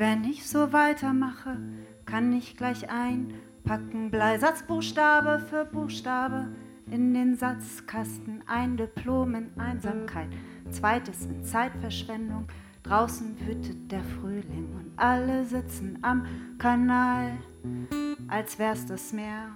Wenn ich so weitermache, kann ich gleich einpacken. Bleisatzbuchstabe für Buchstabe in den Satzkasten. Ein Diplom in Einsamkeit, zweites in Zeitverschwendung. Draußen wütet der Frühling und alle sitzen am Kanal, als wär's das Meer.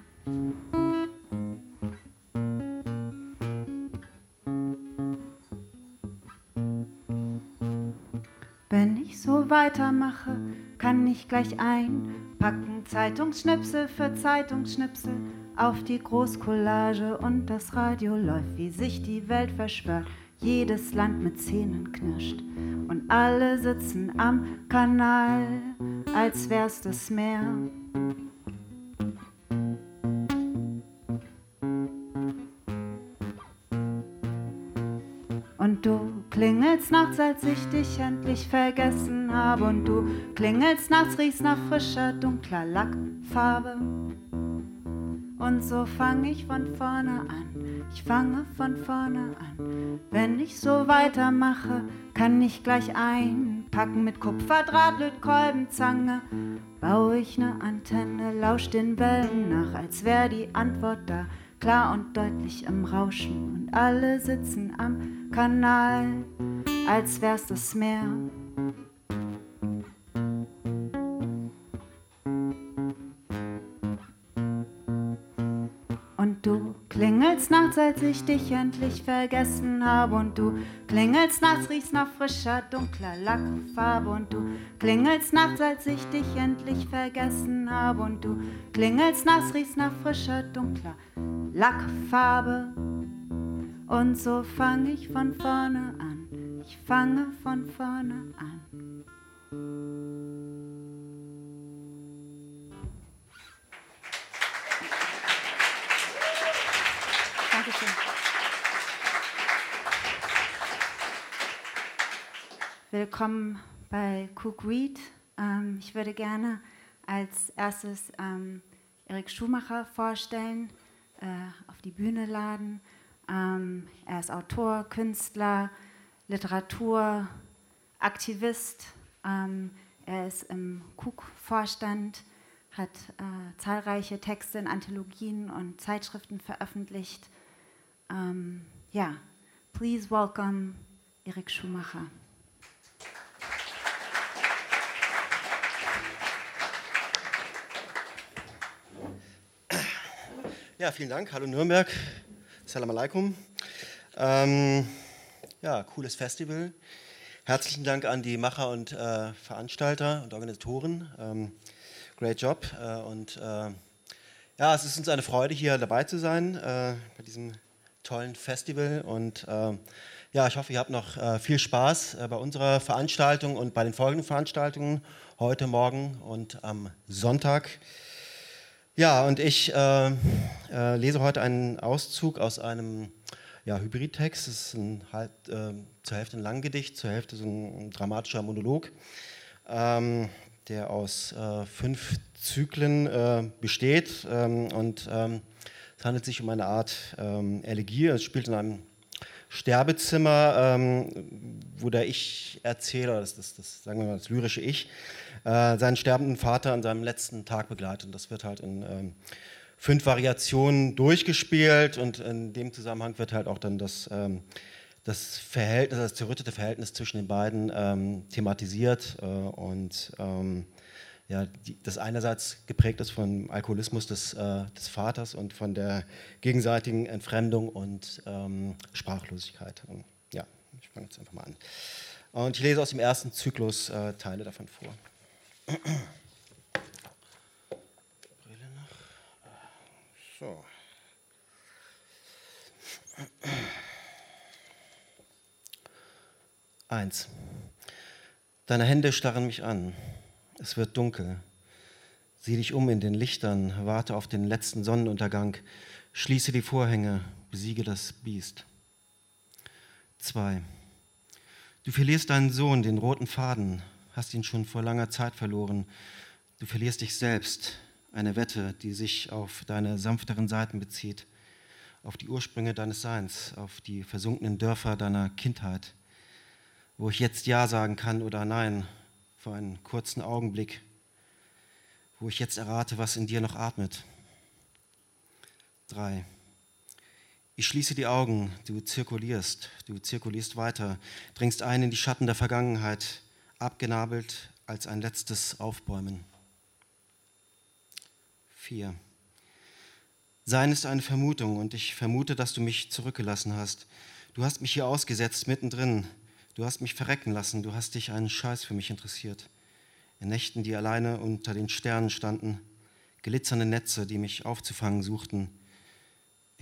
Wenn ich so weitermache, kann ich gleich einpacken. Zeitungsschnipsel für Zeitungsschnipsel auf die Großcollage und das Radio läuft, wie sich die Welt verschwört. Jedes Land mit Zähnen knirscht alle sitzen am Kanal, als wär's das Meer. Und du klingelst nachts, als ich dich endlich vergessen habe. Und du klingelst nachts, riechst nach frischer, dunkler Lackfarbe. Und so fange ich von vorne an, ich fange von vorne an. Wenn ich so weitermache, kann ich gleich einpacken mit Kupferdraht, Lötkolben, Zange. Baue ich ne Antenne, lausch den Wellen nach, als wär die Antwort da, klar und deutlich im Rauschen. Und alle sitzen am Kanal, als wär's das Meer. Nachts, als ich dich endlich vergessen habe. Und du klingelst nachts, riechst nach frischer, dunkler Lackfarbe. Und du klingelst nachts, als ich dich endlich vergessen habe. Und du klingelst nachts, riechst nach frischer, dunkler Lackfarbe. Und so fange ich von vorne an. Ich fange von vorne an. Willkommen bei Cook Reed. Ähm, ich würde gerne als erstes ähm, Erik Schumacher vorstellen, äh, auf die Bühne laden. Ähm, er ist Autor, Künstler, Literatur, Aktivist. Ähm, er ist im Cook-Vorstand, hat äh, zahlreiche Texte in Anthologien und Zeitschriften veröffentlicht um, yeah, please welcome Erik Schumacher. Ja, vielen Dank. Hallo Nürnberg. Salam alaikum. Ähm, ja, cooles Festival. Herzlichen Dank an die Macher und äh, Veranstalter und Organisatoren. Ähm, great Job. Äh, und äh, ja, es ist uns eine Freude, hier dabei zu sein äh, bei diesem tollen Festival. Und äh, ja, ich hoffe, ihr habt noch äh, viel Spaß bei unserer Veranstaltung und bei den folgenden Veranstaltungen heute Morgen und am Sonntag. Ja, und ich äh, äh, lese heute einen Auszug aus einem ja, Hybridtext. Es ist ein, halt, äh, zur Hälfte ein Langgedicht, zur Hälfte so ein, dramatischer Monolog, ähm, der aus fünf Zyklen besteht. Ähm, und ähm, es handelt sich um eine Art ähm, Elegie. Es spielt in einem Sterbezimmer, ähm, wo der Ich-Erzähler, das, das, das, sagen wir mal das lyrische Ich, äh, seinen sterbenden Vater an seinem letzten Tag begleitet. Und das wird halt in ähm, fünf Variationen durchgespielt und in dem Zusammenhang wird halt auch dann das, ähm, das Verhältnis, das zerrüttete Verhältnis zwischen den beiden ähm, thematisiert äh, und ähm, ja, die, das einerseits geprägt ist vom Alkoholismus des, äh, des Vaters und von der gegenseitigen Entfremdung und ähm, Sprachlosigkeit. Und, ja, ich fange jetzt einfach mal an. Und ich lese aus dem ersten Zyklus äh, Teile davon vor. Brille noch. So. Eins. Deine Hände starren mich an. Es wird dunkel. Sieh dich um in den Lichtern, warte auf den letzten Sonnenuntergang, schließe die Vorhänge, besiege das Biest. 2. Du verlierst deinen Sohn, den roten Faden, hast ihn schon vor langer Zeit verloren. Du verlierst dich selbst, eine Wette, die sich auf deine sanfteren Seiten bezieht, auf die Ursprünge deines Seins, auf die versunkenen Dörfer deiner Kindheit, wo ich jetzt Ja sagen kann oder Nein, für einen kurzen Augenblick, wo ich jetzt errate, was in dir noch atmet. Drei. Ich schließe die Augen, du zirkulierst, du zirkulierst weiter, dringst ein in die Schatten der Vergangenheit, abgenabelt als ein letztes Aufbäumen. 4. Sein ist eine Vermutung und ich vermute, dass du mich zurückgelassen hast. Du hast mich hier ausgesetzt, mittendrin. Du hast mich verrecken lassen, du hast dich einen Scheiß für mich interessiert. In Nächten, die alleine unter den Sternen standen, glitzernde Netze, die mich aufzufangen suchten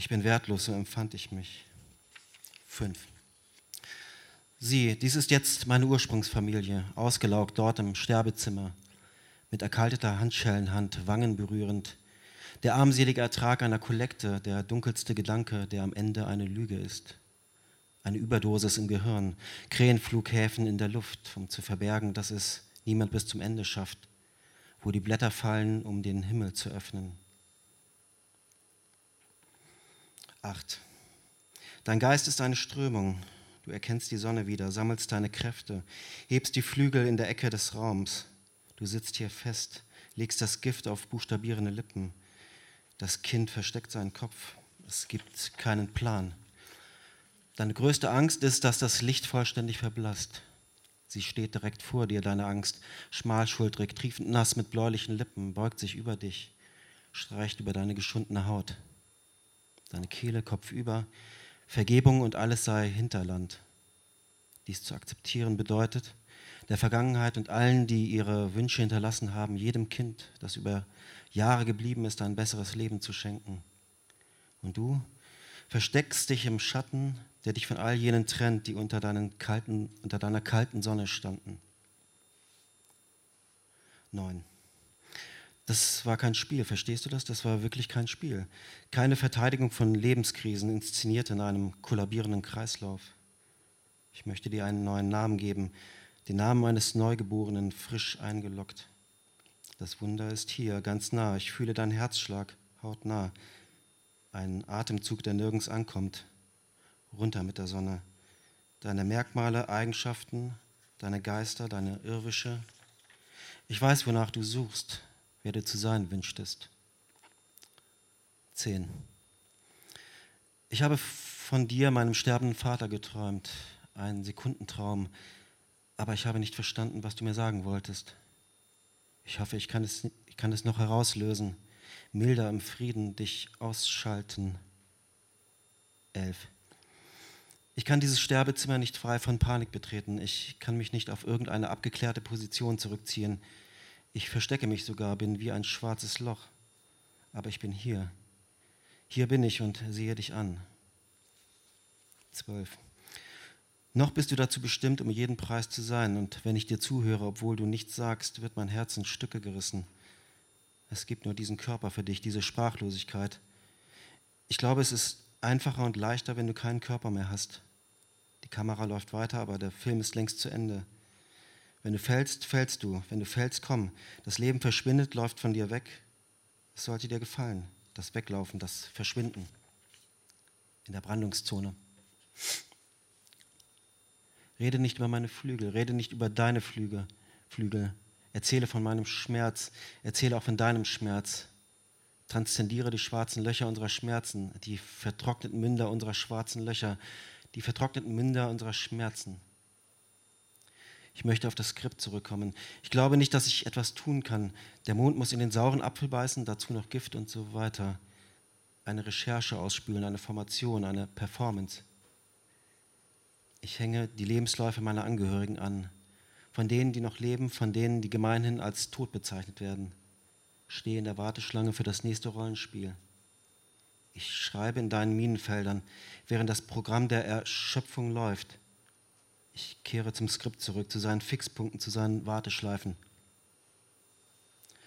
ich bin wertlos, so empfand ich mich. Fünf. Sieh, dies ist jetzt meine Ursprungsfamilie, ausgelaugt dort im Sterbezimmer, mit erkalteter Handschellenhand, Wangen berührend. Der armselige Ertrag einer Kollekte, der dunkelste Gedanke, der am Ende eine Lüge ist. Eine Überdosis im Gehirn, Krähenflughäfen in der Luft, um zu verbergen, dass es niemand bis zum Ende schafft, wo die Blätter fallen, um den Himmel zu öffnen. 8. Dein Geist ist eine Strömung. Du erkennst die Sonne wieder, sammelst deine Kräfte, hebst die Flügel in der Ecke des Raums. Du sitzt hier fest, legst das Gift auf buchstabierende Lippen. Das Kind versteckt seinen Kopf. Es gibt keinen Plan. Deine größte Angst ist, dass das Licht vollständig verblasst. Sie steht direkt vor dir, deine Angst, schmalschultrig, triefend nass mit bläulichen Lippen, beugt sich über dich, streicht über deine geschundene Haut deine Kehle kopfüber, Vergebung und alles sei Hinterland. Dies zu akzeptieren bedeutet, der Vergangenheit und allen, die ihre Wünsche hinterlassen haben, jedem Kind, das über Jahre geblieben ist, ein besseres Leben zu schenken. Und du versteckst dich im Schatten, der dich von all jenen trennt, die unter, kalten, unter deiner kalten Sonne standen. 9. Das war kein Spiel, verstehst du das? Das war wirklich kein Spiel. Keine Verteidigung von Lebenskrisen inszeniert in einem kollabierenden Kreislauf. Ich möchte dir einen neuen Namen geben, den Namen eines Neugeborenen, frisch eingeloggt. Das Wunder ist hier, ganz nah. Ich fühle deinen Herzschlag, hautnah. Ein Atemzug, der nirgends ankommt. Runter mit der Sonne. Deine Merkmale, Eigenschaften, deine Geister, deine Irrwische. Ich weiß, wonach du suchst wer du zu sein wünschtest. 10. Ich habe von dir, meinem sterbenden Vater, geträumt, einen Sekundentraum, aber ich habe nicht verstanden, was du mir sagen wolltest. Ich hoffe, ich kann es, ich kann es noch herauslösen, milder im Frieden dich ausschalten. 11. Ich kann dieses Sterbezimmer nicht frei von Panik betreten. Ich kann mich nicht auf irgendeine abgeklärte Position zurückziehen. Ich verstecke mich sogar, bin wie ein schwarzes Loch. Aber ich bin hier. Hier bin ich und sehe dich an. 12. Noch bist du dazu bestimmt, um jeden Preis zu sein. Und wenn ich dir zuhöre, obwohl du nichts sagst, wird mein Herz in Stücke gerissen. Es gibt nur diesen Körper für dich, diese Sprachlosigkeit. Ich glaube, es ist einfacher und leichter, wenn du keinen Körper mehr hast. Die Kamera läuft weiter, aber der Film ist längst zu Ende. Wenn du fällst, fällst du. Wenn du fällst, komm. Das Leben verschwindet, läuft von dir weg. Es sollte dir gefallen. Das Weglaufen, das Verschwinden in der Brandungszone. Rede nicht über meine Flügel, rede nicht über deine Flügel. Flügel. Erzähle von meinem Schmerz, erzähle auch von deinem Schmerz. Transzendiere die schwarzen Löcher unserer Schmerzen, die vertrockneten Münder unserer schwarzen Löcher, die vertrockneten Münder unserer Schmerzen. Ich möchte auf das Skript zurückkommen. Ich glaube nicht, dass ich etwas tun kann. Der Mond muss in den sauren Apfel beißen, dazu noch Gift und so weiter. Eine Recherche ausspülen, eine Formation, eine Performance. Ich hänge die Lebensläufe meiner Angehörigen an. Von denen, die noch leben, von denen, die gemeinhin als tot bezeichnet werden. Stehe in der Warteschlange für das nächste Rollenspiel. Ich schreibe in deinen Minenfeldern, während das Programm der Erschöpfung läuft. Ich kehre zum Skript zurück, zu seinen Fixpunkten, zu seinen Warteschleifen.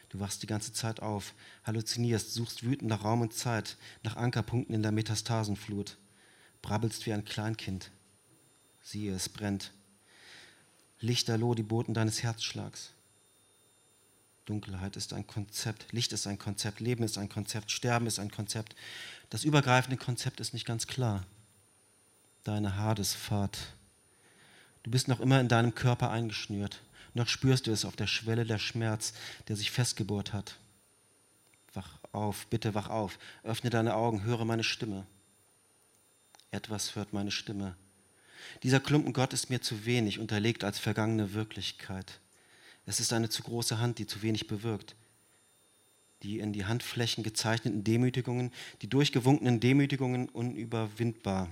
Du wachst die ganze Zeit auf, halluzinierst, suchst wütend nach Raum und Zeit, nach Ankerpunkten in der Metastasenflut, brabbelst wie ein Kleinkind. Siehe, es brennt. Lichterloh die Boten deines Herzschlags. Dunkelheit ist ein Konzept, Licht ist ein Konzept, Leben ist ein Konzept, Sterben ist ein Konzept. Das übergreifende Konzept ist nicht ganz klar. Deine Hadesfahrt. Du bist noch immer in deinem Körper eingeschnürt. Noch spürst du es auf der Schwelle der Schmerz, der sich festgebohrt hat. Wach auf, bitte wach auf. Öffne deine Augen, höre meine Stimme. Etwas hört meine Stimme. Dieser Klumpen Gott ist mir zu wenig unterlegt als vergangene Wirklichkeit. Es ist eine zu große Hand, die zu wenig bewirkt. Die in die Handflächen gezeichneten Demütigungen, die durchgewunkenen Demütigungen unüberwindbar.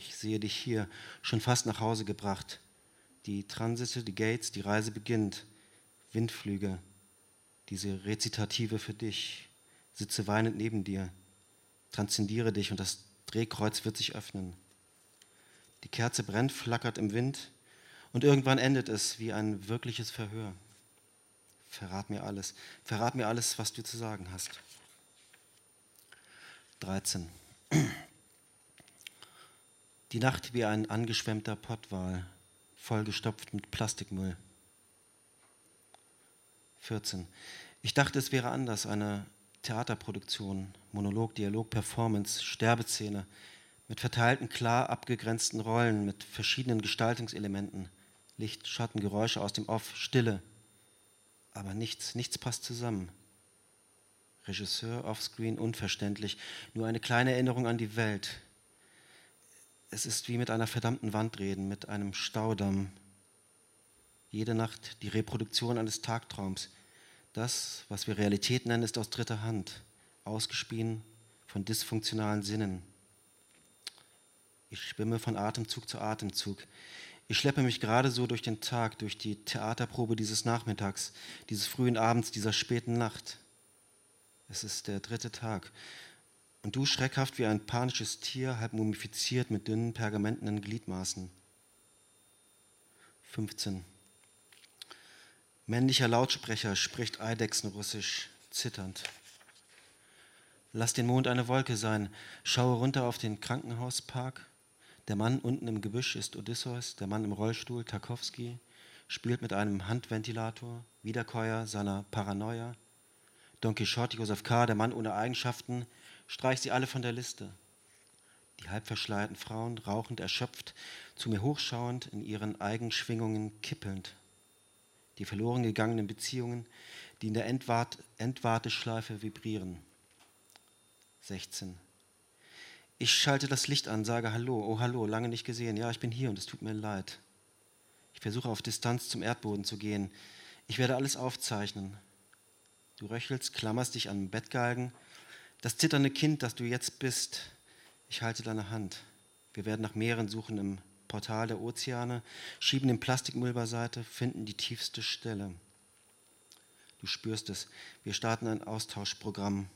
Ich sehe dich hier, schon fast nach Hause gebracht. Die Transite, die Gates, die Reise beginnt. Windflüge, diese Rezitative für dich. Sitze weinend neben dir. Transzendiere dich und das Drehkreuz wird sich öffnen. Die Kerze brennt, flackert im Wind. Und irgendwann endet es wie ein wirkliches Verhör. Verrat mir alles. Verrat mir alles, was du zu sagen hast. 13. Die Nacht wie ein angeschwemmter Pottwal, vollgestopft mit Plastikmüll. 14. Ich dachte, es wäre anders, eine Theaterproduktion, Monolog, Dialog, Performance, Sterbeszene, mit verteilten, klar abgegrenzten Rollen, mit verschiedenen Gestaltungselementen. Licht, Schatten, Geräusche aus dem Off, Stille. Aber nichts, nichts passt zusammen. Regisseur, Offscreen, unverständlich. Nur eine kleine Erinnerung an die Welt. Es ist wie mit einer verdammten Wand reden, mit einem Staudamm. Jede Nacht die Reproduktion eines Tagtraums. Das, was wir Realität nennen, ist aus dritter Hand, ausgespien von dysfunktionalen Sinnen. Ich schwimme von Atemzug zu Atemzug. Ich schleppe mich gerade so durch den Tag, durch die Theaterprobe dieses Nachmittags, dieses frühen Abends, dieser späten Nacht. Es ist der dritte Tag. Und du schreckhaft wie ein panisches Tier, halb mumifiziert mit dünnen, pergamentenen Gliedmaßen. 15. Männlicher Lautsprecher spricht Eidechsenrussisch, zitternd. Lass den Mond eine Wolke sein, schaue runter auf den Krankenhauspark, der Mann unten im Gebüsch ist Odysseus, der Mann im Rollstuhl Tarkovsky, spielt mit einem Handventilator, Wiederkäuer seiner Paranoia. Don Quixote Joseph K., der Mann ohne Eigenschaften, streicht sie alle von der Liste. Die halbverschleierten Frauen, rauchend erschöpft, zu mir hochschauend, in ihren Eigenschwingungen kippelnd. Die verloren gegangenen Beziehungen, die in der Endwart Endwarteschleife vibrieren. 16. Ich schalte das Licht an, sage Hallo, oh Hallo, lange nicht gesehen. Ja, ich bin hier und es tut mir leid. Ich versuche auf Distanz zum Erdboden zu gehen. Ich werde alles aufzeichnen. Du röchelst, klammerst dich an den Bettgalgen. Das zitternde Kind, das du jetzt bist, ich halte deine Hand. Wir werden nach Meeren suchen im Portal der Ozeane, schieben den Plastikmüll beiseite, finden die tiefste Stelle. Du spürst es. Wir starten ein Austauschprogramm.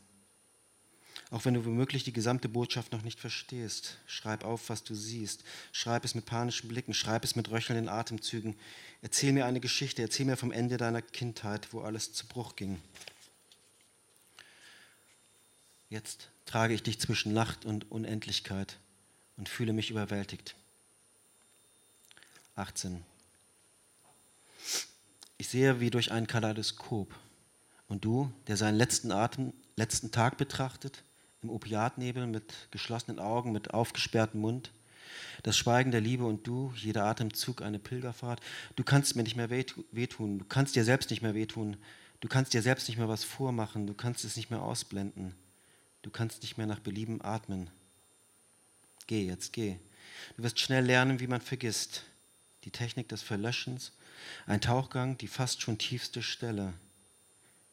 Auch wenn du womöglich die gesamte Botschaft noch nicht verstehst, schreib auf, was du siehst. Schreib es mit panischen Blicken, schreib es mit röchelnden Atemzügen. Erzähl mir eine Geschichte, erzähl mir vom Ende deiner Kindheit, wo alles zu Bruch ging. Jetzt trage ich dich zwischen Nacht und Unendlichkeit und fühle mich überwältigt. 18. Ich sehe wie durch ein Kaleidoskop. Und du, der seinen letzten Atem, letzten Tag betrachtet, im Opiatnebel mit geschlossenen Augen, mit aufgesperrtem Mund. Das Schweigen der Liebe und du, jeder Atemzug eine Pilgerfahrt. Du kannst mir nicht mehr wehtun, du kannst dir selbst nicht mehr wehtun, du kannst dir selbst nicht mehr was vormachen, du kannst es nicht mehr ausblenden, du kannst nicht mehr nach Belieben atmen. Geh jetzt, geh. Du wirst schnell lernen, wie man vergisst. Die Technik des Verlöschens, ein Tauchgang, die fast schon tiefste Stelle.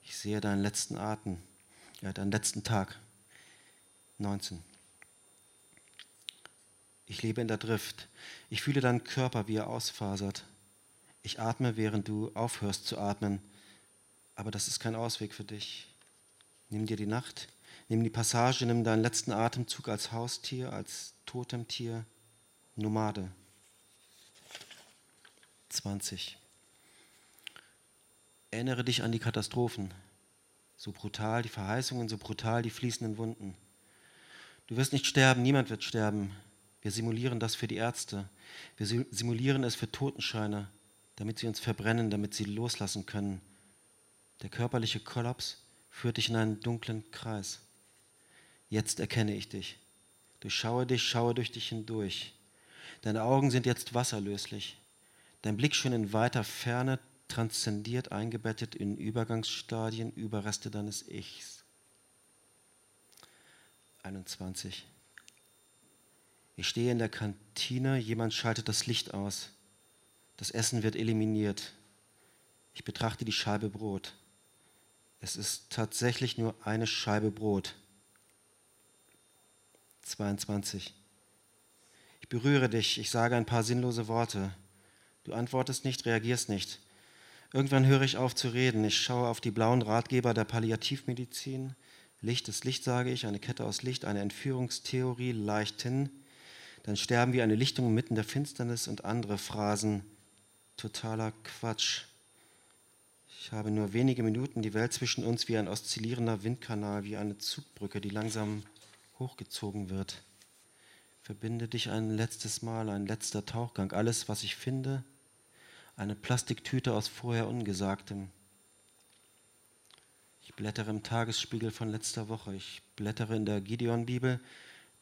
Ich sehe deinen letzten Atem, ja, deinen letzten Tag. 19. Ich lebe in der Drift. Ich fühle deinen Körper, wie er ausfasert. Ich atme, während du aufhörst zu atmen. Aber das ist kein Ausweg für dich. Nimm dir die Nacht, nimm die Passage, nimm deinen letzten Atemzug als Haustier, als Totemtier, Nomade. 20. Erinnere dich an die Katastrophen. So brutal die Verheißungen, so brutal die fließenden Wunden. Du wirst nicht sterben, niemand wird sterben. Wir simulieren das für die Ärzte. Wir simulieren es für Totenscheine, damit sie uns verbrennen, damit sie loslassen können. Der körperliche Kollaps führt dich in einen dunklen Kreis. Jetzt erkenne ich dich. Durchschaue dich, schaue durch dich hindurch. Deine Augen sind jetzt wasserlöslich. Dein Blick schon in weiter Ferne transzendiert, eingebettet in Übergangsstadien, Überreste deines Ichs. 21. Ich stehe in der Kantine, jemand schaltet das Licht aus. Das Essen wird eliminiert. Ich betrachte die Scheibe Brot. Es ist tatsächlich nur eine Scheibe Brot. 22. Ich berühre dich, ich sage ein paar sinnlose Worte. Du antwortest nicht, reagierst nicht. Irgendwann höre ich auf zu reden. Ich schaue auf die blauen Ratgeber der Palliativmedizin. Licht ist Licht, sage ich, eine Kette aus Licht, eine Entführungstheorie, leicht hin. Dann sterben wir eine Lichtung mitten der Finsternis und andere Phrasen. Totaler Quatsch. Ich habe nur wenige Minuten die Welt zwischen uns wie ein oszillierender Windkanal, wie eine Zugbrücke, die langsam hochgezogen wird. Verbinde dich ein letztes Mal, ein letzter Tauchgang. Alles, was ich finde, eine Plastiktüte aus vorher Ungesagtem. Ich blättere im Tagesspiegel von letzter Woche. Ich blättere in der Gideon-Bibel.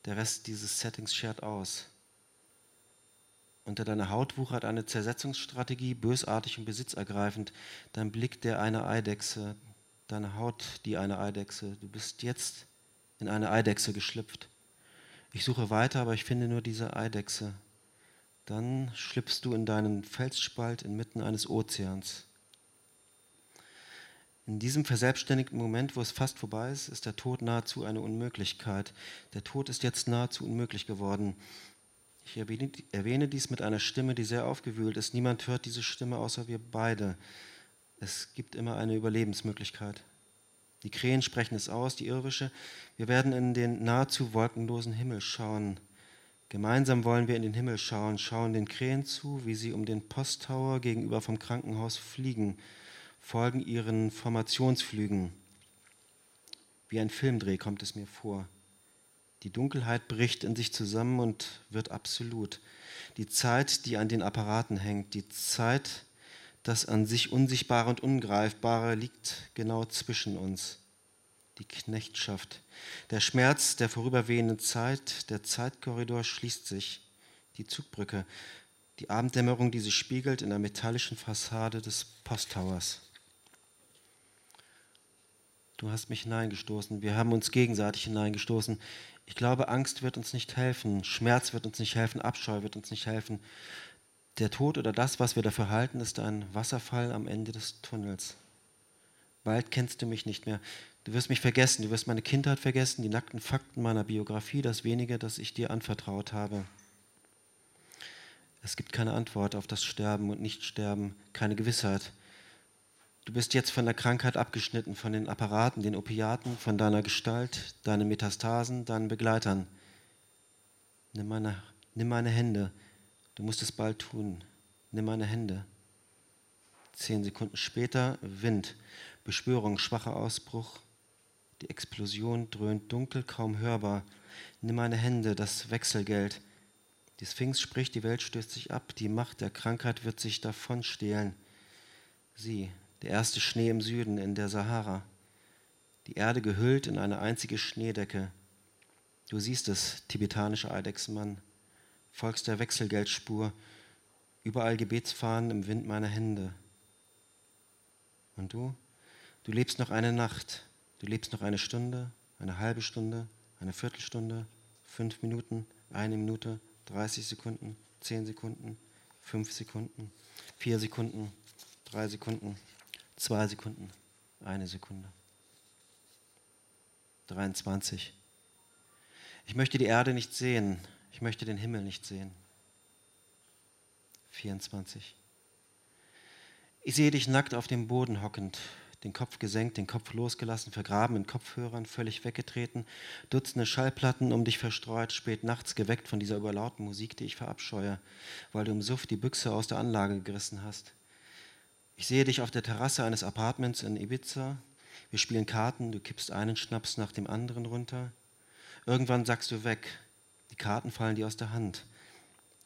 Der Rest dieses Settings schert aus. Unter deiner Haut wuchert eine Zersetzungsstrategie, bösartig und besitzergreifend. Dein Blick der eine Eidechse, deine Haut die eine Eidechse. Du bist jetzt in eine Eidechse geschlüpft. Ich suche weiter, aber ich finde nur diese Eidechse. Dann schlüpfst du in deinen Felsspalt inmitten eines Ozeans. In diesem verselbstständigten Moment, wo es fast vorbei ist, ist der Tod nahezu eine Unmöglichkeit. Der Tod ist jetzt nahezu unmöglich geworden. Ich erwähne dies mit einer Stimme, die sehr aufgewühlt ist. Niemand hört diese Stimme außer wir beide. Es gibt immer eine Überlebensmöglichkeit. Die Krähen sprechen es aus, die irische. Wir werden in den nahezu wolkenlosen Himmel schauen. Gemeinsam wollen wir in den Himmel schauen, schauen den Krähen zu, wie sie um den Posttower gegenüber vom Krankenhaus fliegen, folgen ihren Formationsflügen. Wie ein Filmdreh kommt es mir vor. Die Dunkelheit bricht in sich zusammen und wird absolut. Die Zeit, die an den Apparaten hängt, die Zeit, das an sich Unsichtbare und Ungreifbare liegt genau zwischen uns. Die Knechtschaft. Der Schmerz der vorüberwehenden Zeit, der Zeitkorridor schließt sich. Die Zugbrücke. Die Abenddämmerung, die sich spiegelt in der metallischen Fassade des Posttowers. Du hast mich hineingestoßen. Wir haben uns gegenseitig hineingestoßen. Ich glaube, Angst wird uns nicht helfen. Schmerz wird uns nicht helfen. Abscheu wird uns nicht helfen. Der Tod oder das, was wir dafür halten, ist ein Wasserfall am Ende des Tunnels. Bald kennst du mich nicht mehr. Du wirst mich vergessen, du wirst meine Kindheit vergessen, die nackten Fakten meiner Biografie, das wenige, das ich dir anvertraut habe. Es gibt keine Antwort auf das Sterben und Nichtsterben, keine Gewissheit. Du bist jetzt von der Krankheit abgeschnitten, von den Apparaten, den Opiaten, von deiner Gestalt, deinen Metastasen, deinen Begleitern. Nimm meine, nimm meine Hände, Du musst es bald tun. Nimm meine Hände. Zehn Sekunden später Wind, Beschwörung, schwacher Ausbruch. Die Explosion dröhnt dunkel, kaum hörbar. Nimm meine Hände, das Wechselgeld. Die Sphinx spricht, die Welt stößt sich ab, die Macht der Krankheit wird sich davon stehlen. Sie, der erste Schnee im Süden, in der Sahara. Die Erde gehüllt in eine einzige Schneedecke. Du siehst es, tibetanischer Eidechsenmann folgst der Wechselgeldspur, überall Gebetsfahnen im Wind meiner Hände. Und du? Du lebst noch eine Nacht, du lebst noch eine Stunde, eine halbe Stunde, eine Viertelstunde, fünf Minuten, eine Minute, 30 Sekunden, zehn Sekunden, fünf Sekunden, vier Sekunden, drei Sekunden, zwei Sekunden, eine Sekunde. 23. Ich möchte die Erde nicht sehen, ich möchte den Himmel nicht sehen. 24. Ich sehe dich nackt auf dem Boden hockend, den Kopf gesenkt, den Kopf losgelassen, vergraben in Kopfhörern, völlig weggetreten, Dutzende Schallplatten um dich verstreut, spät nachts geweckt von dieser überlauten Musik, die ich verabscheue, weil du im Suff die Büchse aus der Anlage gerissen hast. Ich sehe dich auf der Terrasse eines Apartments in Ibiza. Wir spielen Karten, du kippst einen Schnaps nach dem anderen runter. Irgendwann sagst du weg, Karten fallen dir aus der Hand.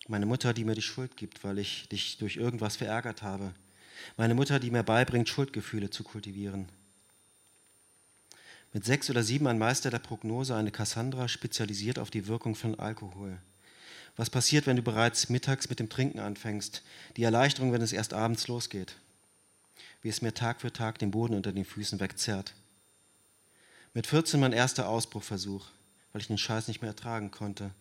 Meine Mutter, die mir die Schuld gibt, weil ich dich durch irgendwas verärgert habe. Meine Mutter, die mir beibringt, Schuldgefühle zu kultivieren. Mit sechs oder sieben ein Meister der Prognose, eine Cassandra, spezialisiert auf die Wirkung von Alkohol. Was passiert, wenn du bereits mittags mit dem Trinken anfängst? Die Erleichterung, wenn es erst abends losgeht. Wie es mir Tag für Tag den Boden unter den Füßen wegzerrt. Mit 14 mein erster Ausbruchversuch, weil ich den Scheiß nicht mehr ertragen konnte.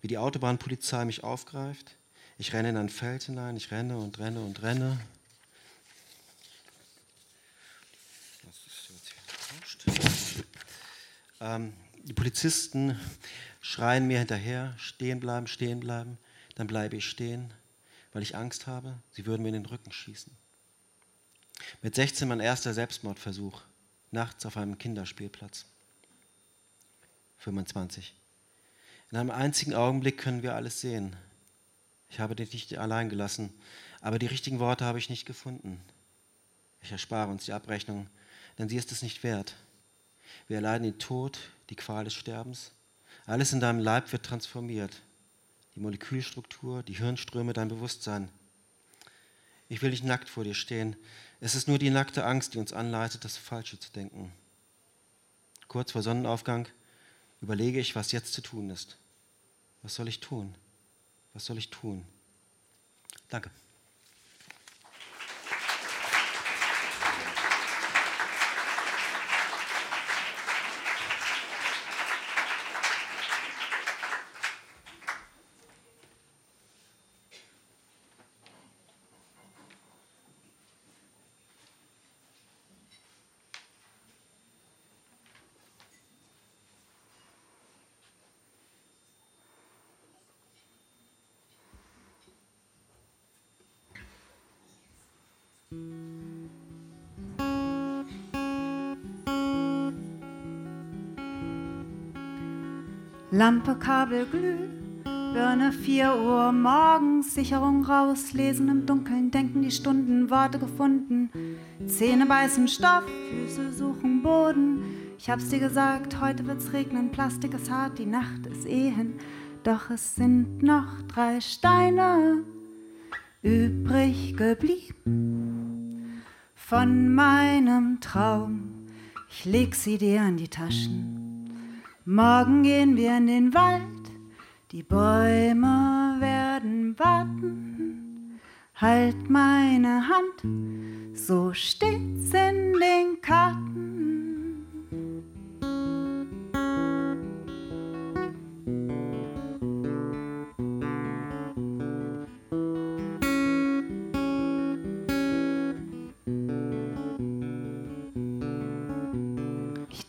Wie die Autobahnpolizei mich aufgreift. Ich renne in ein Feld hinein, ich renne und renne und renne. Ähm, die Polizisten schreien mir hinterher, stehen bleiben, stehen bleiben. Dann bleibe ich stehen, weil ich Angst habe, sie würden mir in den Rücken schießen. Mit 16 mein erster Selbstmordversuch, nachts auf einem Kinderspielplatz. 25. In einem einzigen Augenblick können wir alles sehen. Ich habe dich nicht allein gelassen, aber die richtigen Worte habe ich nicht gefunden. Ich erspare uns die Abrechnung, denn sie ist es nicht wert. Wir erleiden den Tod, die Qual des Sterbens. Alles in deinem Leib wird transformiert. Die Molekülstruktur, die Hirnströme, dein Bewusstsein. Ich will nicht nackt vor dir stehen. Es ist nur die nackte Angst, die uns anleitet, das Falsche zu denken. Kurz vor Sonnenaufgang überlege ich, was jetzt zu tun ist. Was soll ich tun? Was soll ich tun? Danke. Lampe, Kabel, Glüh, Birne 4 Uhr morgens, Sicherung raus, lesen im Dunkeln, denken die Stunden, Worte gefunden, Zähne beißen Stoff, Füße suchen Boden. Ich hab's dir gesagt, heute wird's regnen, Plastik ist hart, die Nacht ist eh hin, doch es sind noch drei Steine übrig geblieben von meinem Traum. Ich leg sie dir an die Taschen. Morgen gehen wir in den Wald, die Bäume werden warten. Halt meine Hand, so steht's in den Karten.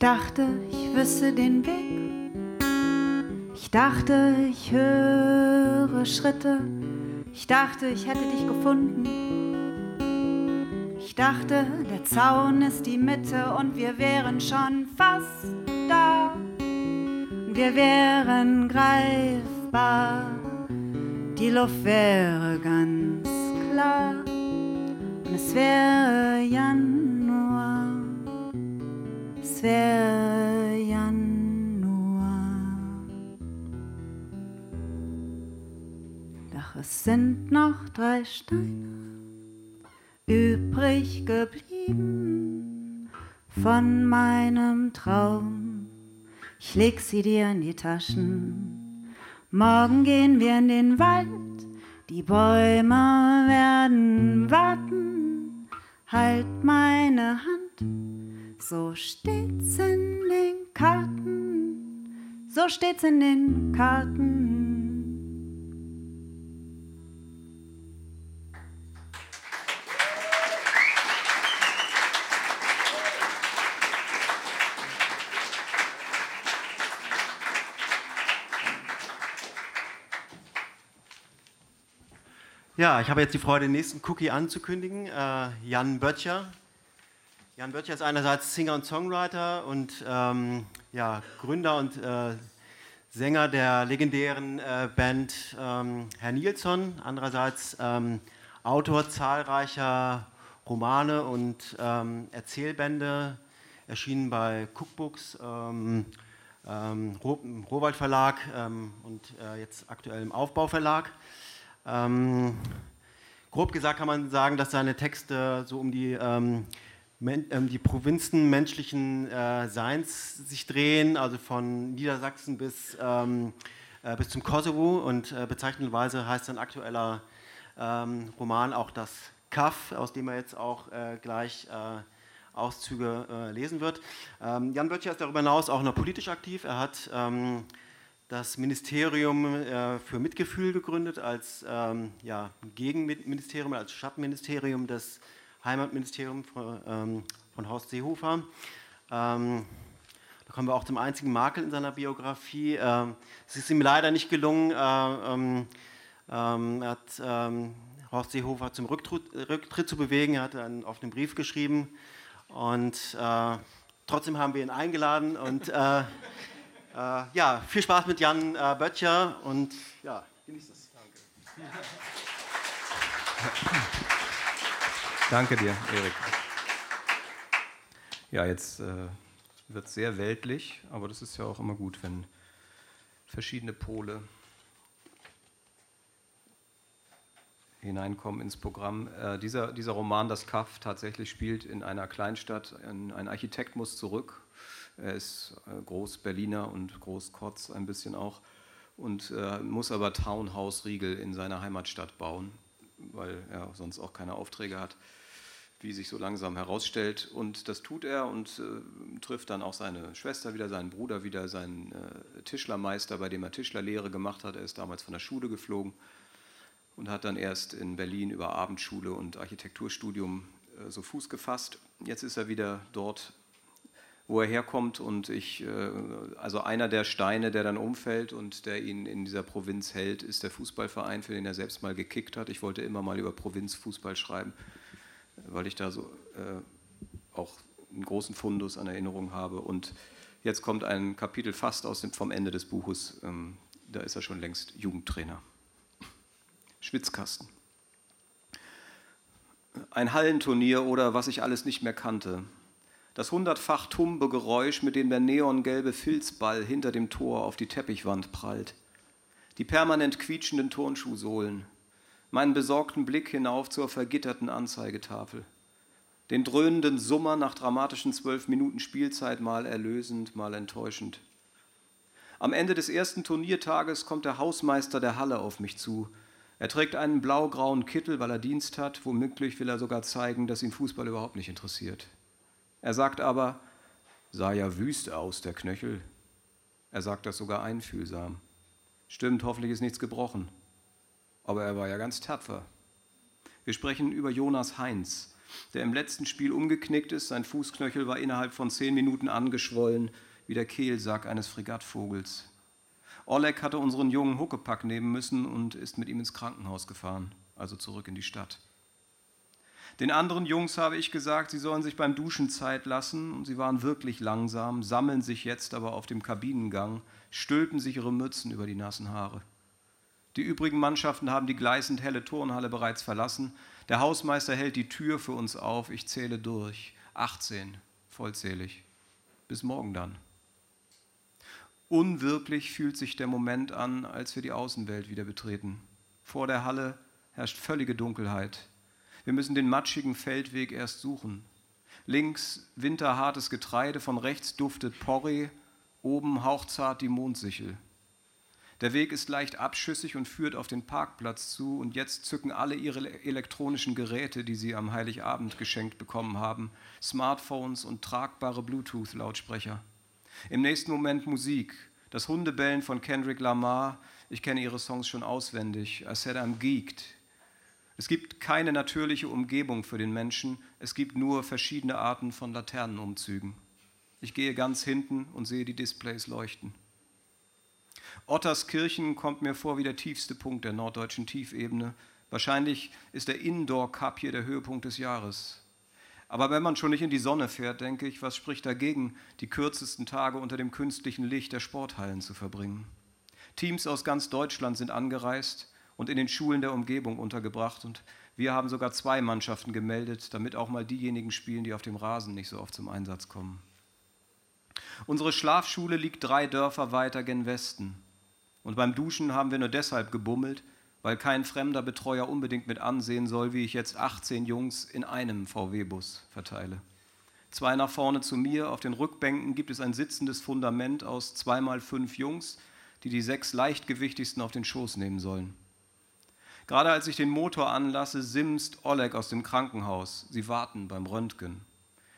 Dachte, ich wüsste den Weg ich dachte, ich höre Schritte. Ich dachte, ich hätte dich gefunden. Ich dachte, der Zaun ist die Mitte und wir wären schon fast da. Wir wären greifbar. Die Luft wäre ganz klar. Und es wäre Januar. Es wäre Januar. es sind noch drei Steine übrig geblieben von meinem Traum. Ich leg sie dir in die Taschen. Morgen gehen wir in den Wald, die Bäume werden warten. Halt meine Hand, so steht's in den Karten, so steht's in den Karten. Ja, ich habe jetzt die Freude, den nächsten Cookie anzukündigen. Äh, Jan Böttcher. Jan Böttcher ist einerseits Singer und Songwriter und ähm, ja, Gründer und äh, Sänger der legendären äh, Band ähm, Herr Nilsson. Andererseits ähm, Autor zahlreicher Romane und ähm, Erzählbände, erschienen bei Cookbooks, ähm, ähm, Rohwald Verlag und äh, jetzt aktuell im Aufbauverlag. Ähm, grob gesagt kann man sagen, dass seine Texte so um die, ähm, ähm, die Provinzen menschlichen äh, Seins sich drehen, also von Niedersachsen bis, ähm, äh, bis zum Kosovo. Und äh, bezeichnenderweise heißt sein aktueller ähm, Roman auch das Kaff, aus dem er jetzt auch äh, gleich äh, Auszüge äh, lesen wird. Ähm, Jan Böttcher ist darüber hinaus auch noch politisch aktiv. Er hat ähm, das Ministerium äh, für Mitgefühl gegründet als ähm, ja, Gegenministerium, als Schattenministerium des Heimatministeriums von, ähm, von Horst Seehofer. Ähm, da kommen wir auch zum einzigen Makel in seiner Biografie. Ähm, es ist ihm leider nicht gelungen. Äh, ähm, ähm, hat Horst Seehofer zum Rücktritt, Rücktritt, zu bewegen. Er hat einen offenen Brief geschrieben und äh, trotzdem haben wir ihn eingeladen und äh, äh, ja, viel Spaß mit Jan äh, Böttcher und ja, genießt es. Danke. Danke dir, Erik. Ja, jetzt äh, wird es sehr weltlich, aber das ist ja auch immer gut, wenn verschiedene Pole hineinkommen ins Programm. Äh, dieser, dieser Roman, das Kaff, tatsächlich spielt in einer Kleinstadt. Ein, ein Architekt muss zurück er ist äh, Groß-Berliner und Groß-Kotz ein bisschen auch und äh, muss aber Townhouse-Riegel in seiner Heimatstadt bauen, weil er sonst auch keine Aufträge hat, wie sich so langsam herausstellt. Und das tut er und äh, trifft dann auch seine Schwester wieder, seinen Bruder wieder, seinen äh, Tischlermeister, bei dem er Tischlerlehre gemacht hat. Er ist damals von der Schule geflogen und hat dann erst in Berlin über Abendschule und Architekturstudium äh, so Fuß gefasst. Jetzt ist er wieder dort wo er herkommt und ich, äh, also einer der Steine, der dann umfällt und der ihn in dieser Provinz hält, ist der Fußballverein, für den er selbst mal gekickt hat. Ich wollte immer mal über Provinzfußball schreiben, weil ich da so äh, auch einen großen Fundus an Erinnerungen habe. Und jetzt kommt ein Kapitel fast aus dem, vom Ende des Buches. Ähm, da ist er schon längst Jugendtrainer. Schwitzkasten. Ein Hallenturnier oder was ich alles nicht mehr kannte das hundertfach tumbe Geräusch, mit dem der neongelbe Filzball hinter dem Tor auf die Teppichwand prallt, die permanent quietschenden Turnschuhsohlen, meinen besorgten Blick hinauf zur vergitterten Anzeigetafel, den dröhnenden Summer nach dramatischen zwölf Minuten Spielzeit mal erlösend, mal enttäuschend. Am Ende des ersten Turniertages kommt der Hausmeister der Halle auf mich zu. Er trägt einen blau-grauen Kittel, weil er Dienst hat. Womöglich will er sogar zeigen, dass ihn Fußball überhaupt nicht interessiert. Er sagt aber, sah ja wüst aus, der Knöchel. Er sagt das sogar einfühlsam. Stimmt, hoffentlich ist nichts gebrochen. Aber er war ja ganz tapfer. Wir sprechen über Jonas Heinz, der im letzten Spiel umgeknickt ist. Sein Fußknöchel war innerhalb von zehn Minuten angeschwollen, wie der Kehlsack eines Fregattvogels. Oleg hatte unseren jungen Huckepack nehmen müssen und ist mit ihm ins Krankenhaus gefahren, also zurück in die Stadt. Den anderen Jungs habe ich gesagt, sie sollen sich beim Duschen Zeit lassen und sie waren wirklich langsam, sammeln sich jetzt aber auf dem Kabinengang, stülpen sich ihre Mützen über die nassen Haare. Die übrigen Mannschaften haben die gleißend helle Turnhalle bereits verlassen. Der Hausmeister hält die Tür für uns auf. Ich zähle durch. 18, vollzählig. Bis morgen dann. Unwirklich fühlt sich der Moment an, als wir die Außenwelt wieder betreten. Vor der Halle herrscht völlige Dunkelheit. Wir müssen den matschigen Feldweg erst suchen. Links winterhartes Getreide, von rechts duftet Porree, oben hauchzart die Mondsichel. Der Weg ist leicht abschüssig und führt auf den Parkplatz zu und jetzt zücken alle ihre elektronischen Geräte, die sie am Heiligabend geschenkt bekommen haben, Smartphones und tragbare Bluetooth-Lautsprecher. Im nächsten Moment Musik, das Hundebellen von Kendrick Lamar, ich kenne ihre Songs schon auswendig, I said I'm geeked, es gibt keine natürliche Umgebung für den Menschen, es gibt nur verschiedene Arten von Laternenumzügen. Ich gehe ganz hinten und sehe die Displays leuchten. Otterskirchen kommt mir vor wie der tiefste Punkt der norddeutschen Tiefebene. Wahrscheinlich ist der Indoor Cup hier der Höhepunkt des Jahres. Aber wenn man schon nicht in die Sonne fährt, denke ich, was spricht dagegen, die kürzesten Tage unter dem künstlichen Licht der Sporthallen zu verbringen? Teams aus ganz Deutschland sind angereist und in den Schulen der Umgebung untergebracht. Und wir haben sogar zwei Mannschaften gemeldet, damit auch mal diejenigen spielen, die auf dem Rasen nicht so oft zum Einsatz kommen. Unsere Schlafschule liegt drei Dörfer weiter gen Westen. Und beim Duschen haben wir nur deshalb gebummelt, weil kein fremder Betreuer unbedingt mit ansehen soll, wie ich jetzt 18 Jungs in einem VW-Bus verteile. Zwei nach vorne zu mir, auf den Rückbänken gibt es ein sitzendes Fundament aus zweimal fünf Jungs, die die sechs leichtgewichtigsten auf den Schoß nehmen sollen. Gerade als ich den Motor anlasse, simst Oleg aus dem Krankenhaus. Sie warten beim Röntgen.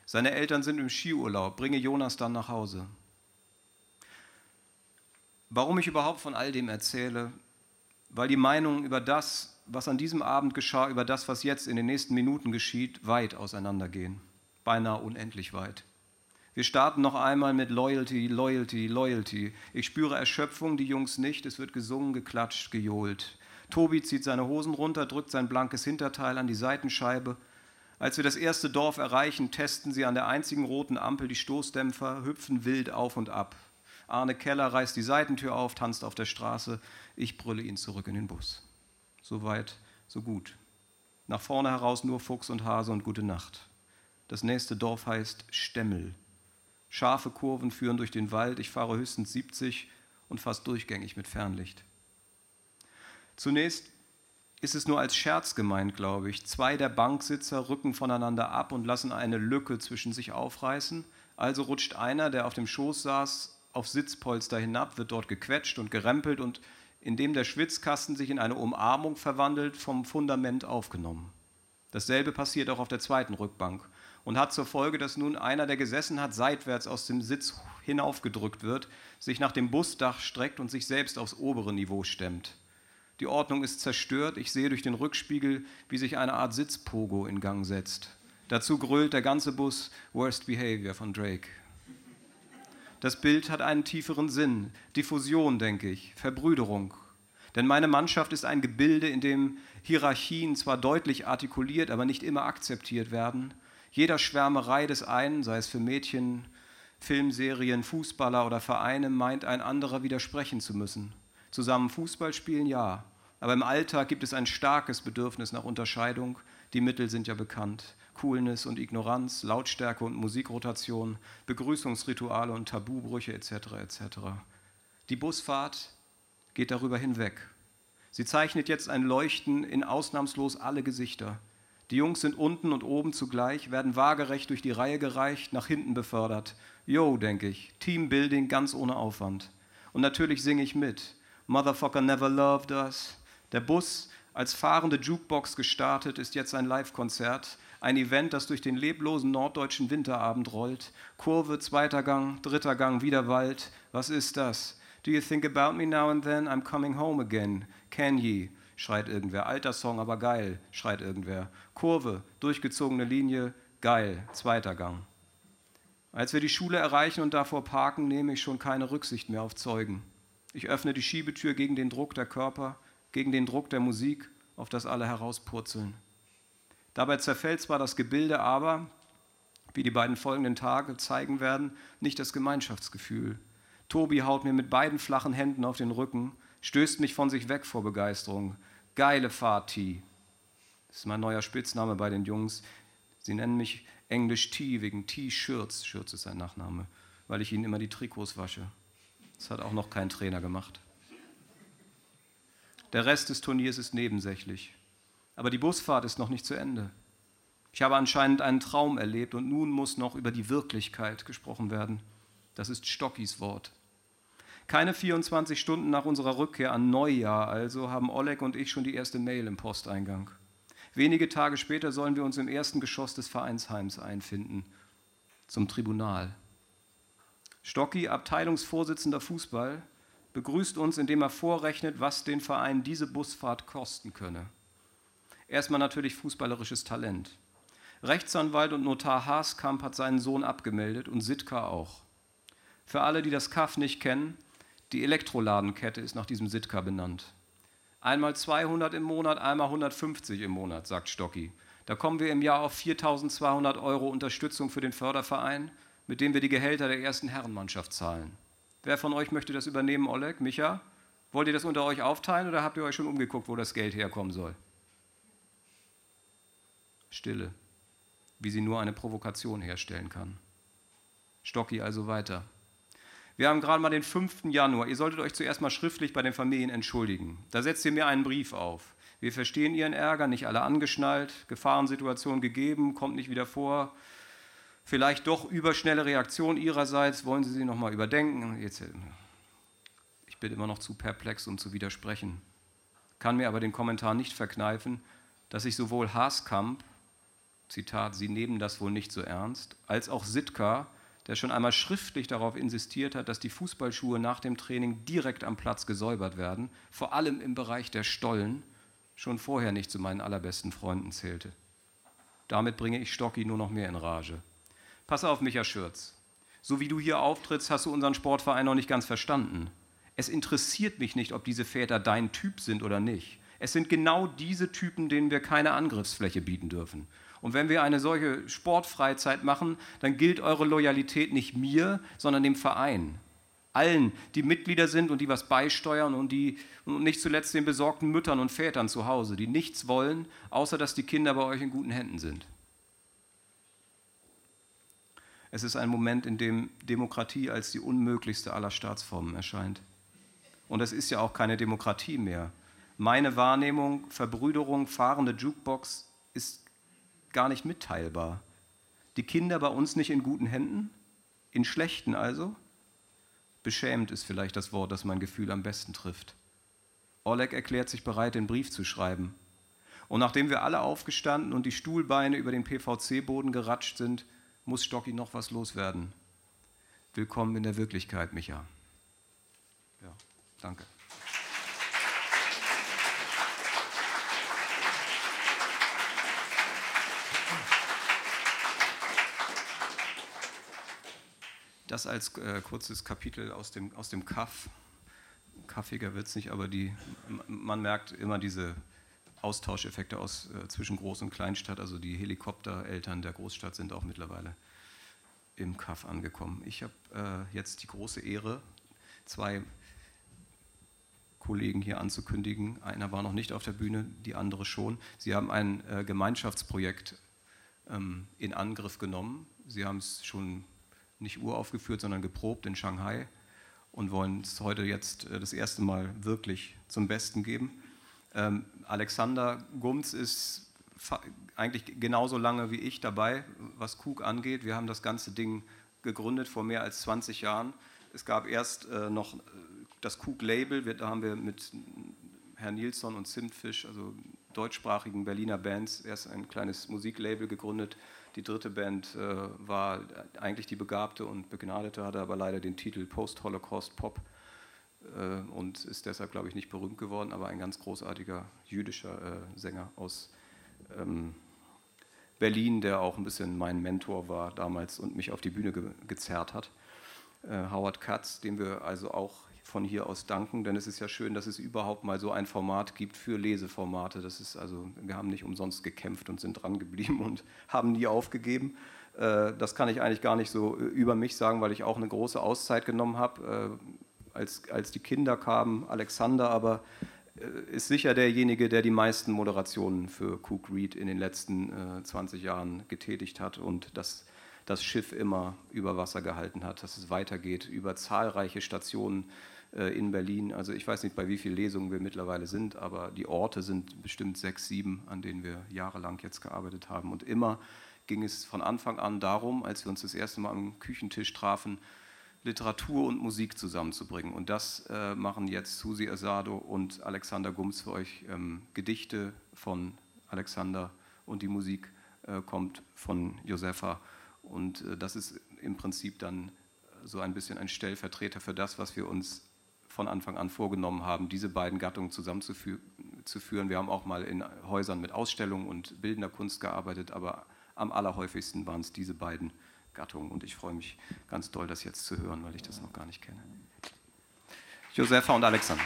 Seine Eltern sind im Skiurlaub, bringe Jonas dann nach Hause. Warum ich überhaupt von all dem erzähle? Weil die Meinungen über das, was an diesem Abend geschah, über das, was jetzt in den nächsten Minuten geschieht, weit auseinandergehen. Beinahe unendlich weit. Wir starten noch einmal mit Loyalty, Loyalty, Loyalty. Ich spüre Erschöpfung, die Jungs nicht. Es wird gesungen, geklatscht, gejohlt. Tobi zieht seine Hosen runter, drückt sein blankes Hinterteil an die Seitenscheibe. Als wir das erste Dorf erreichen, testen sie an der einzigen roten Ampel die Stoßdämpfer, hüpfen wild auf und ab. Arne Keller reißt die Seitentür auf, tanzt auf der Straße. Ich brülle ihn zurück in den Bus. So weit, so gut. Nach vorne heraus nur Fuchs und Hase und gute Nacht. Das nächste Dorf heißt Stemmel. Scharfe Kurven führen durch den Wald. Ich fahre höchstens 70 und fast durchgängig mit Fernlicht. Zunächst ist es nur als Scherz gemeint, glaube ich. Zwei der Banksitzer rücken voneinander ab und lassen eine Lücke zwischen sich aufreißen. Also rutscht einer, der auf dem Schoß saß, auf Sitzpolster hinab, wird dort gequetscht und gerempelt und indem der Schwitzkasten sich in eine Umarmung verwandelt, vom Fundament aufgenommen. Dasselbe passiert auch auf der zweiten Rückbank und hat zur Folge, dass nun einer, der gesessen hat, seitwärts aus dem Sitz hinaufgedrückt wird, sich nach dem Busdach streckt und sich selbst aufs obere Niveau stemmt. Die Ordnung ist zerstört. Ich sehe durch den Rückspiegel, wie sich eine Art Sitzpogo in Gang setzt. Dazu grölt der ganze Bus Worst Behavior von Drake. Das Bild hat einen tieferen Sinn. Diffusion, denke ich, Verbrüderung. Denn meine Mannschaft ist ein Gebilde, in dem Hierarchien zwar deutlich artikuliert, aber nicht immer akzeptiert werden. Jeder Schwärmerei des einen, sei es für Mädchen, Filmserien, Fußballer oder Vereine, meint ein anderer widersprechen zu müssen. Zusammen Fußball spielen, ja. Aber im Alltag gibt es ein starkes Bedürfnis nach Unterscheidung. Die Mittel sind ja bekannt. Coolness und Ignoranz, Lautstärke und Musikrotation, Begrüßungsrituale und Tabubrüche etc. etc. Die Busfahrt geht darüber hinweg. Sie zeichnet jetzt ein Leuchten in ausnahmslos alle Gesichter. Die Jungs sind unten und oben zugleich, werden waagerecht durch die Reihe gereicht, nach hinten befördert. Yo, denke ich, Teambuilding ganz ohne Aufwand. Und natürlich singe ich mit. Motherfucker Never Loved Us. Der Bus, als fahrende Jukebox gestartet, ist jetzt ein Live-Konzert. Ein Event, das durch den leblosen norddeutschen Winterabend rollt. Kurve, zweiter Gang, dritter Gang, wieder Wald. Was ist das? Do you think about me now and then? I'm coming home again. Can ye? schreit irgendwer. Alter Song, aber geil, schreit irgendwer. Kurve, durchgezogene Linie, geil, zweiter Gang. Als wir die Schule erreichen und davor parken, nehme ich schon keine Rücksicht mehr auf Zeugen. Ich öffne die Schiebetür gegen den Druck der Körper, gegen den Druck der Musik, auf das alle herauspurzeln. Dabei zerfällt zwar das Gebilde, aber, wie die beiden folgenden Tage zeigen werden, nicht das Gemeinschaftsgefühl. Tobi haut mir mit beiden flachen Händen auf den Rücken, stößt mich von sich weg vor Begeisterung. Geile Fahrt, T. Das ist mein neuer Spitzname bei den Jungs. Sie nennen mich Englisch T wegen T-Shirts. Schürz ist sein Nachname, weil ich ihnen immer die Trikots wasche. Das hat auch noch kein Trainer gemacht. Der Rest des Turniers ist nebensächlich. Aber die Busfahrt ist noch nicht zu Ende. Ich habe anscheinend einen Traum erlebt und nun muss noch über die Wirklichkeit gesprochen werden. Das ist Stockis Wort. Keine 24 Stunden nach unserer Rückkehr an Neujahr also haben Oleg und ich schon die erste Mail im Posteingang. Wenige Tage später sollen wir uns im ersten Geschoss des Vereinsheims einfinden, zum Tribunal. Stocki, Abteilungsvorsitzender Fußball, begrüßt uns, indem er vorrechnet, was den Verein diese Busfahrt kosten könne. Erstmal natürlich fußballerisches Talent. Rechtsanwalt und Notar Haaskamp hat seinen Sohn abgemeldet und Sitka auch. Für alle, die das Kaff nicht kennen, die Elektroladenkette ist nach diesem Sitka benannt. Einmal 200 im Monat, einmal 150 im Monat, sagt Stocki. Da kommen wir im Jahr auf 4200 Euro Unterstützung für den Förderverein mit dem wir die Gehälter der ersten Herrenmannschaft zahlen. Wer von euch möchte das übernehmen, Oleg, Micha? Wollt ihr das unter euch aufteilen oder habt ihr euch schon umgeguckt, wo das Geld herkommen soll? Stille, wie sie nur eine Provokation herstellen kann. Stocki also weiter. Wir haben gerade mal den 5. Januar. Ihr solltet euch zuerst mal schriftlich bei den Familien entschuldigen. Da setzt ihr mir einen Brief auf. Wir verstehen Ihren Ärger, nicht alle angeschnallt, Gefahrensituation gegeben, kommt nicht wieder vor. Vielleicht doch überschnelle Reaktion Ihrerseits, wollen Sie sie nochmal überdenken? Jetzt, ich bin immer noch zu perplex, um zu widersprechen. Kann mir aber den Kommentar nicht verkneifen, dass ich sowohl Haaskamp, Zitat, Sie nehmen das wohl nicht so ernst, als auch Sitka der schon einmal schriftlich darauf insistiert hat, dass die Fußballschuhe nach dem Training direkt am Platz gesäubert werden, vor allem im Bereich der Stollen, schon vorher nicht zu meinen allerbesten Freunden zählte. Damit bringe ich Stocki nur noch mehr in Rage. Pass auf, Micha Schürz. So wie du hier auftrittst, hast du unseren Sportverein noch nicht ganz verstanden. Es interessiert mich nicht, ob diese Väter dein Typ sind oder nicht. Es sind genau diese Typen, denen wir keine Angriffsfläche bieten dürfen. Und wenn wir eine solche Sportfreizeit machen, dann gilt eure Loyalität nicht mir, sondern dem Verein. Allen, die Mitglieder sind und die was beisteuern und die und nicht zuletzt den besorgten Müttern und Vätern zu Hause, die nichts wollen, außer dass die Kinder bei euch in guten Händen sind. Es ist ein Moment, in dem Demokratie als die unmöglichste aller Staatsformen erscheint. Und es ist ja auch keine Demokratie mehr. Meine Wahrnehmung, Verbrüderung, fahrende Jukebox ist gar nicht mitteilbar. Die Kinder bei uns nicht in guten Händen, in schlechten also? Beschämt ist vielleicht das Wort, das mein Gefühl am besten trifft. Oleg erklärt sich bereit, den Brief zu schreiben. Und nachdem wir alle aufgestanden und die Stuhlbeine über den PVC-Boden geratscht sind, muss Stocki noch was loswerden. Willkommen in der Wirklichkeit, Micha. Ja, danke. Das als äh, kurzes Kapitel aus dem, aus dem Kaff. Kaffiger wird es nicht, aber die, man merkt immer diese Austauscheffekte aus, äh, zwischen Groß- und Kleinstadt. Also die Helikoptereltern der Großstadt sind auch mittlerweile im Kaff angekommen. Ich habe äh, jetzt die große Ehre, zwei Kollegen hier anzukündigen. Einer war noch nicht auf der Bühne, die andere schon. Sie haben ein äh, Gemeinschaftsprojekt ähm, in Angriff genommen. Sie haben es schon nicht uraufgeführt, sondern geprobt in Shanghai und wollen es heute jetzt äh, das erste Mal wirklich zum Besten geben. Ähm, Alexander Gumz ist eigentlich genauso lange wie ich dabei, was Cook angeht. Wir haben das ganze Ding gegründet vor mehr als 20 Jahren. Es gab erst äh, noch äh, das Cook-Label, da haben wir mit Herrn Nilsson und Zimtfisch, also deutschsprachigen Berliner Bands, erst ein kleines Musiklabel gegründet. Die dritte Band äh, war eigentlich die begabte und begnadete, hatte aber leider den Titel Post-Holocaust Pop und ist deshalb, glaube ich, nicht berühmt geworden, aber ein ganz großartiger jüdischer äh, Sänger aus ähm, Berlin, der auch ein bisschen mein Mentor war damals und mich auf die Bühne ge gezerrt hat. Äh, Howard Katz, dem wir also auch von hier aus danken, denn es ist ja schön, dass es überhaupt mal so ein Format gibt für Leseformate. Das ist also, wir haben nicht umsonst gekämpft und sind dran geblieben und haben nie aufgegeben. Äh, das kann ich eigentlich gar nicht so äh, über mich sagen, weil ich auch eine große Auszeit genommen habe, äh, als, als die Kinder kamen. Alexander aber ist sicher derjenige, der die meisten Moderationen für Cook Reed in den letzten 20 Jahren getätigt hat und das, das Schiff immer über Wasser gehalten hat, dass es weitergeht über zahlreiche Stationen äh, in Berlin. Also ich weiß nicht, bei wie vielen Lesungen wir mittlerweile sind, aber die Orte sind bestimmt sechs, sieben, an denen wir jahrelang jetzt gearbeitet haben. Und immer ging es von Anfang an darum, als wir uns das erste Mal am Küchentisch trafen, Literatur und Musik zusammenzubringen. Und das äh, machen jetzt Susi Asado und Alexander Gums für euch. Ähm, Gedichte von Alexander und die Musik äh, kommt von Josefa. Und äh, das ist im Prinzip dann so ein bisschen ein Stellvertreter für das, was wir uns von Anfang an vorgenommen haben, diese beiden Gattungen zusammenzuführen. Wir haben auch mal in Häusern mit Ausstellungen und bildender Kunst gearbeitet, aber am allerhäufigsten waren es diese beiden Gattungen. Und ich freue mich ganz doll, das jetzt zu hören, weil ich das noch gar nicht kenne. Josefa und Alexander.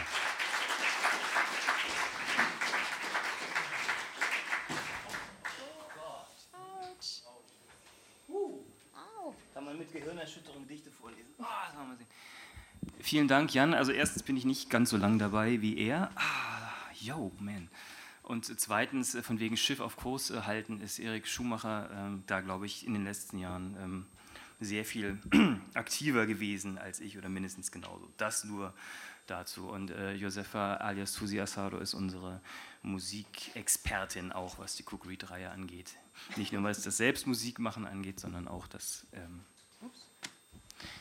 Sehen. Vielen Dank, Jan. Also erstens bin ich nicht ganz so lang dabei wie er. Ah, yo, man. Und zweitens, äh, von wegen Schiff auf Kurs halten, ist Erik Schumacher äh, da, glaube ich, in den letzten Jahren ähm, sehr viel aktiver gewesen als ich oder mindestens genauso. Das nur dazu. Und äh, Josefa alias Susi Asado ist unsere Musikexpertin auch, was die Cook Read-Reihe angeht. Nicht nur was das Selbstmusikmachen angeht, sondern auch das, ähm,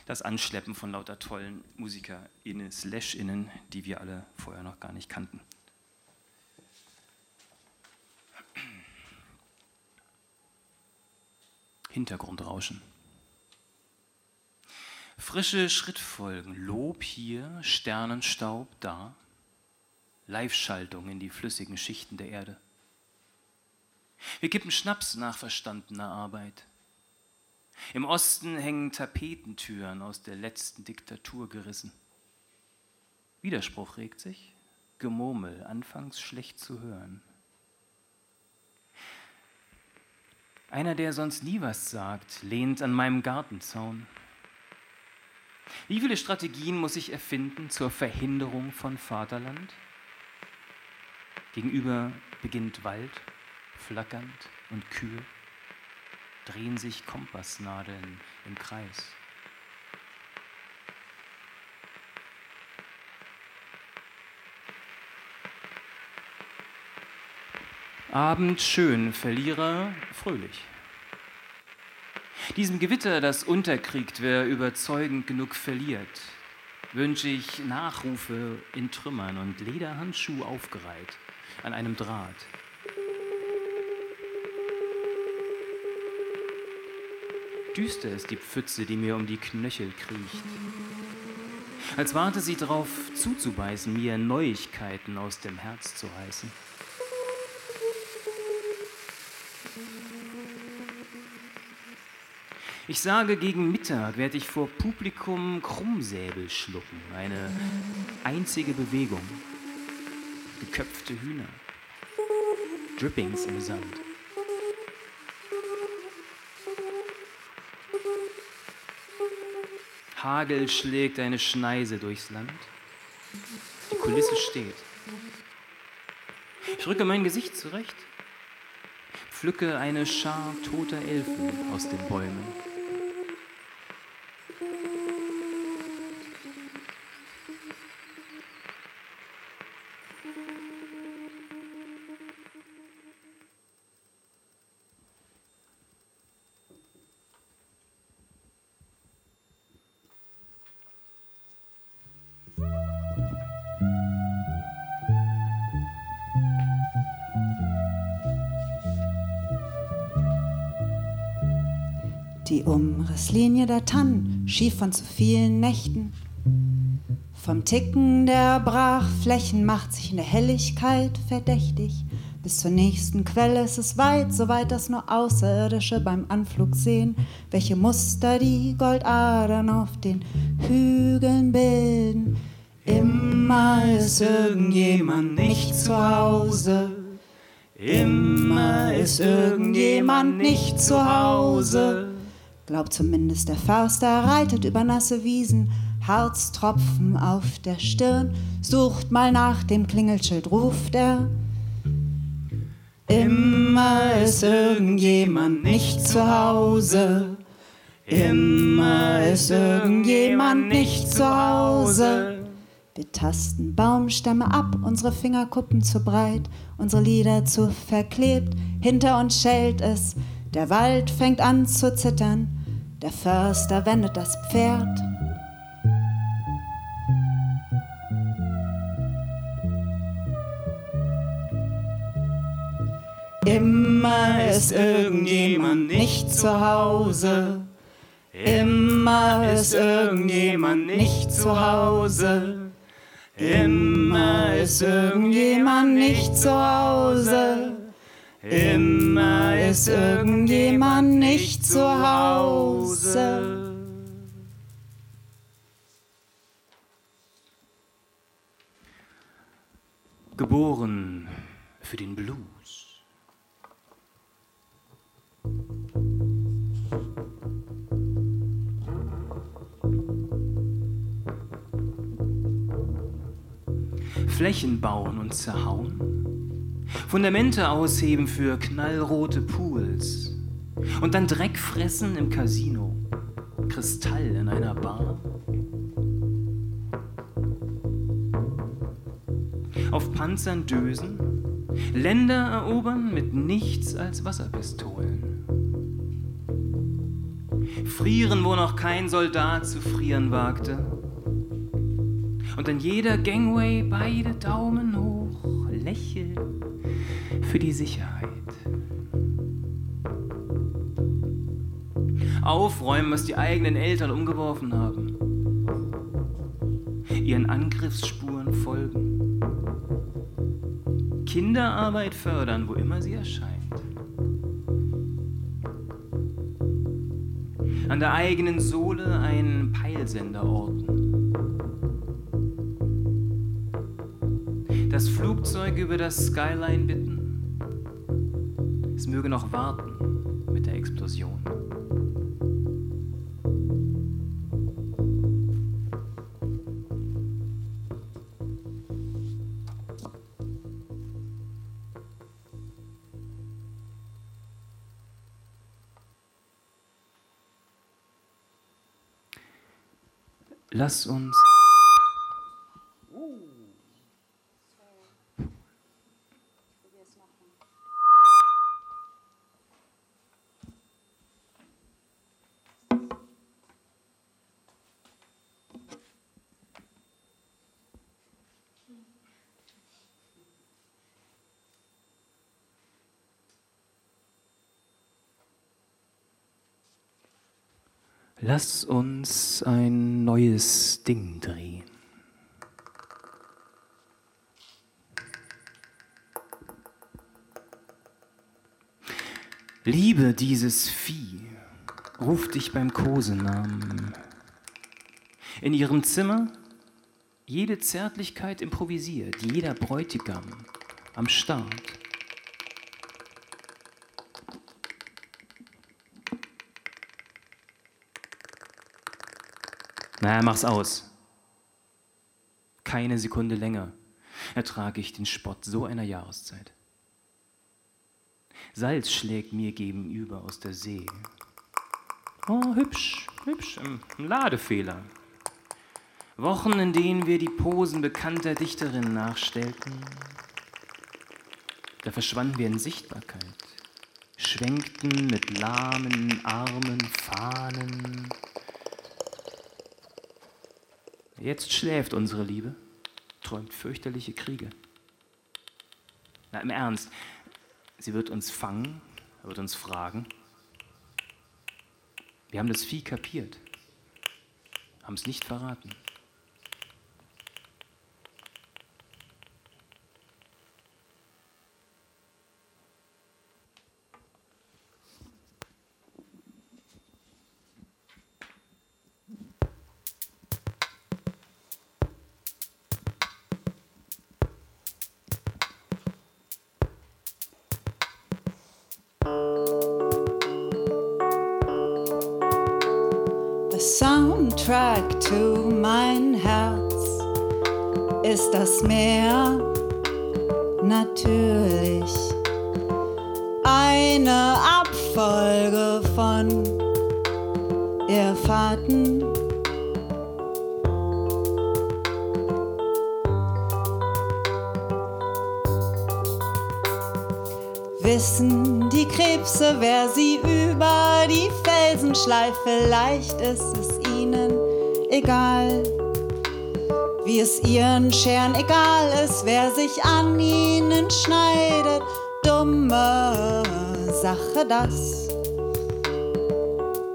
das Anschleppen von lauter tollen MusikerInnen, Slash-Innen, die wir alle vorher noch gar nicht kannten. Hintergrundrauschen. Frische Schrittfolgen, Lob hier, Sternenstaub da, Live-Schaltung in die flüssigen Schichten der Erde. Wir kippen Schnaps nach verstandener Arbeit. Im Osten hängen Tapetentüren aus der letzten Diktatur gerissen. Widerspruch regt sich, Gemurmel, anfangs schlecht zu hören. Einer, der sonst nie was sagt, lehnt an meinem Gartenzaun. Wie viele Strategien muss ich erfinden zur Verhinderung von Vaterland? Gegenüber beginnt Wald, flackernd und kühl, drehen sich Kompassnadeln im Kreis. Abend schön, Verlierer fröhlich. Diesem Gewitter, das unterkriegt, wer überzeugend genug verliert, wünsche ich Nachrufe in Trümmern und Lederhandschuh aufgereiht an einem Draht. Düster ist die Pfütze, die mir um die Knöchel kriecht. Als warte sie darauf zuzubeißen, mir Neuigkeiten aus dem Herz zu reißen. Ich sage, gegen Mittag werde ich vor Publikum Krummsäbel schlucken. Eine einzige Bewegung. Geköpfte Hühner. Drippings im Sand. Hagel schlägt eine Schneise durchs Land. Die Kulisse steht. Ich rücke mein Gesicht zurecht, pflücke eine Schar toter Elfen aus den Bäumen. Die Umrisslinie der Tannen, schief von zu vielen Nächten. Vom Ticken der Brachflächen macht sich in der Helligkeit verdächtig. Bis zur nächsten Quelle ist es weit, soweit das nur Außerirdische beim Anflug sehen, welche Muster die Goldadern auf den Hügeln bilden. Immer ist irgendjemand nicht zu Hause. Immer ist irgendjemand nicht zu Hause. Glaubt zumindest der Förster, reitet über nasse Wiesen, Harztropfen auf der Stirn, sucht mal nach dem Klingelschild, ruft er. Immer ist irgendjemand nicht zu Hause. Immer ist irgendjemand nicht zu Hause. Wir tasten Baumstämme ab, unsere Fingerkuppen zu breit, unsere Lieder zu verklebt, hinter uns schellt es, der Wald fängt an zu zittern, der Förster wendet das Pferd. Immer ist irgendjemand nicht zu Hause. Immer ist irgendjemand nicht zu Hause. Immer ist irgendjemand nicht zu Hause. Immer ist irgendjemand nicht zu Hause. Geboren für den Blues. Flächen bauen und zerhauen Fundamente ausheben für knallrote Pools und dann Dreck fressen im Casino. Kristall in einer Bar? Auf Panzern dösen, Länder erobern mit nichts als Wasserpistolen. Frieren, wo noch kein Soldat zu frieren wagte. Und an jeder Gangway beide Daumen hoch, lächeln für die Sicherheit. Aufräumen, was die eigenen Eltern umgeworfen haben. Ihren Angriffsspuren folgen. Kinderarbeit fördern, wo immer sie erscheint. An der eigenen Sohle einen Peilsender orten. Das Flugzeug über das Skyline bitten. Es möge noch warten mit der Explosion. Lass uns. Lass uns ein neues Ding drehen. Liebe dieses Vieh, ruft dich beim Kosenamen. In ihrem Zimmer jede Zärtlichkeit improvisiert, jeder Bräutigam am Start. Na, mach's aus. Keine Sekunde länger ertrage ich den Spott so einer Jahreszeit. Salz schlägt mir gegenüber aus der See. Oh, hübsch, hübsch, ein Ladefehler. Wochen, in denen wir die Posen bekannter Dichterinnen nachstellten. Da verschwanden wir in Sichtbarkeit, schwenkten mit lahmen Armen, Fahnen, Jetzt schläft unsere Liebe, träumt fürchterliche Kriege. Na, im Ernst, sie wird uns fangen, wird uns fragen. Wir haben das Vieh kapiert, haben es nicht verraten. Soundtrack to mein Herz. Ist das Meer? Natürlich. Eine Abfolge von Irrfahrten. Wissen die Krebse, wer sie über die Felsen schleift, vielleicht ist? es egal. Wie es ihren Scheren egal ist, wer sich an ihnen schneidet. Dumme Sache das.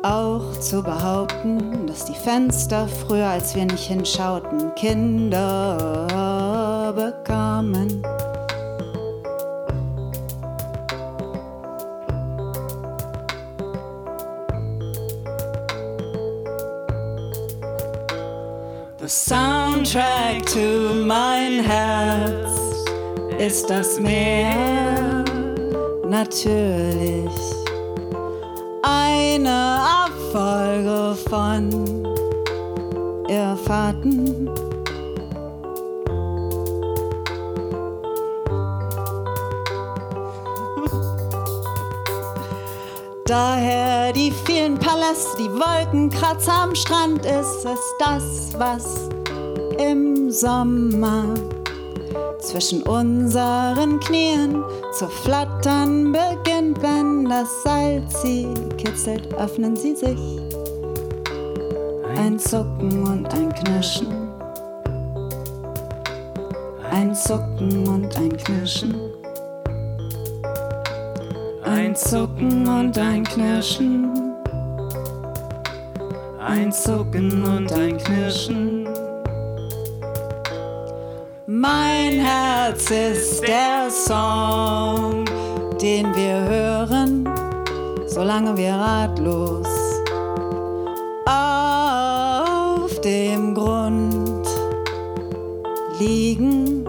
Auch zu behaupten, dass die Fenster früher, als wir nicht hinschauten, Kinder das Meer natürlich eine Abfolge von Irrfahrten. Daher die vielen Paläste, die Wolkenkratzer am Strand ist es das, was im Sommer zwischen unseren Knien zu flattern beginnt, wenn das Salz sie kitzelt, öffnen sie sich. Ein Zucken und ein Knirschen. Ein Zucken und ein Knirschen. Ein Zucken und ein Knirschen. Ein Zucken und ein Knirschen. Mein Herz ist der Song, den wir hören, solange wir ratlos auf dem Grund liegen.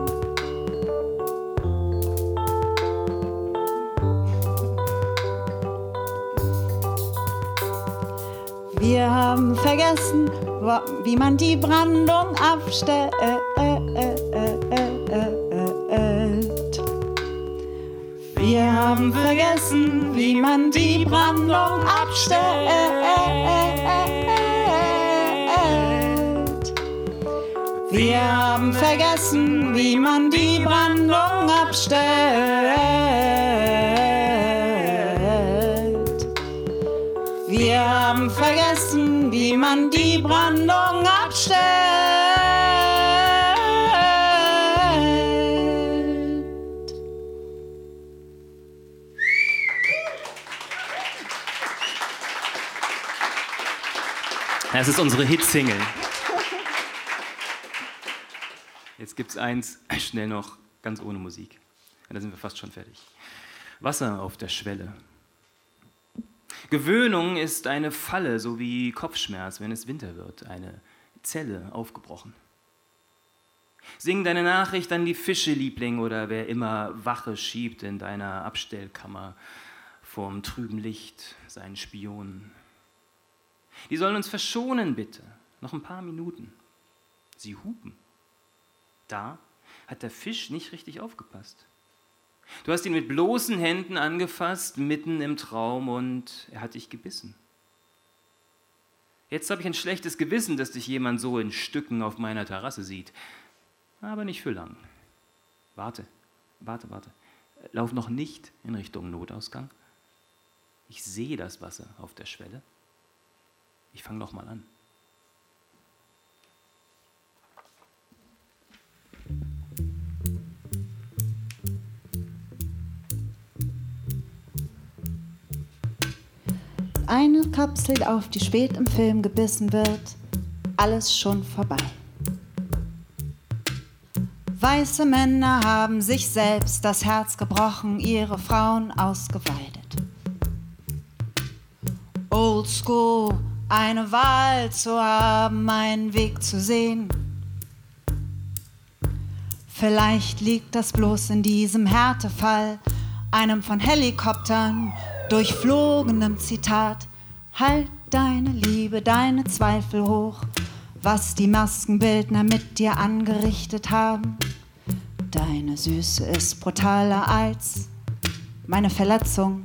Wir haben vergessen, wie man die Brandung abstellt. Haben vergessen, wie man die Brandung abstellt. Wir haben vergessen, wie man die Brandung abstellt. Wir haben vergessen, wie man Das ist unsere Hitsingle. Jetzt gibt es eins, schnell noch, ganz ohne Musik. Ja, da sind wir fast schon fertig. Wasser auf der Schwelle. Gewöhnung ist eine Falle, so wie Kopfschmerz, wenn es Winter wird, eine Zelle aufgebrochen. Sing deine Nachricht an die Fische, Liebling, oder wer immer Wache schiebt in deiner Abstellkammer vorm trüben Licht, seinen Spionen. Die sollen uns verschonen, bitte. Noch ein paar Minuten. Sie hupen. Da hat der Fisch nicht richtig aufgepasst. Du hast ihn mit bloßen Händen angefasst, mitten im Traum, und er hat dich gebissen. Jetzt habe ich ein schlechtes Gewissen, dass dich jemand so in Stücken auf meiner Terrasse sieht. Aber nicht für lang. Warte, warte, warte. Lauf noch nicht in Richtung Notausgang. Ich sehe das Wasser auf der Schwelle. Ich fange noch mal an. Eine Kapsel, auf die spät im Film gebissen wird, alles schon vorbei. Weiße Männer haben sich selbst das Herz gebrochen, ihre Frauen ausgeweidet. Old School, eine Wahl zu haben, einen Weg zu sehen. Vielleicht liegt das bloß in diesem Härtefall, einem von Helikoptern durchflogenem Zitat. Halt deine Liebe, deine Zweifel hoch, was die Maskenbildner mit dir angerichtet haben. Deine Süße ist brutaler als meine Verletzung.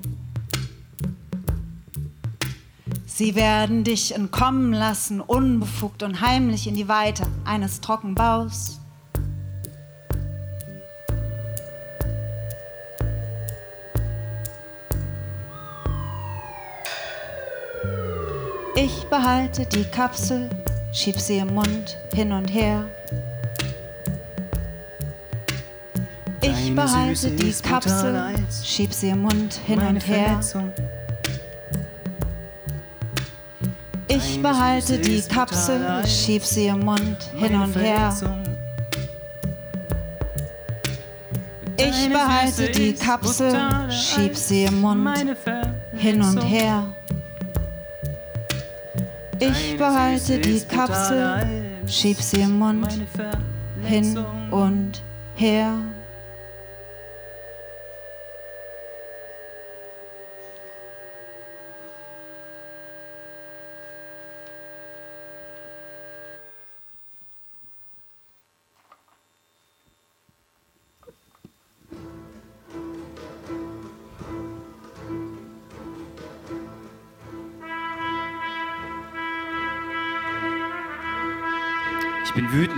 Sie werden dich entkommen lassen, unbefugt und heimlich in die Weite eines Trockenbaus. Ich behalte die Kapsel, schieb sie im Mund hin und her. Ich behalte die Kapsel, schieb sie im Mund hin und her. Ich behalte die Kapsel, schieb sie im Mund hin und her. Ich behalte die Kapsel, schieb sie im Mund hin und her. Ich behalte die Kapsel, schieb sie im Mund hin und her.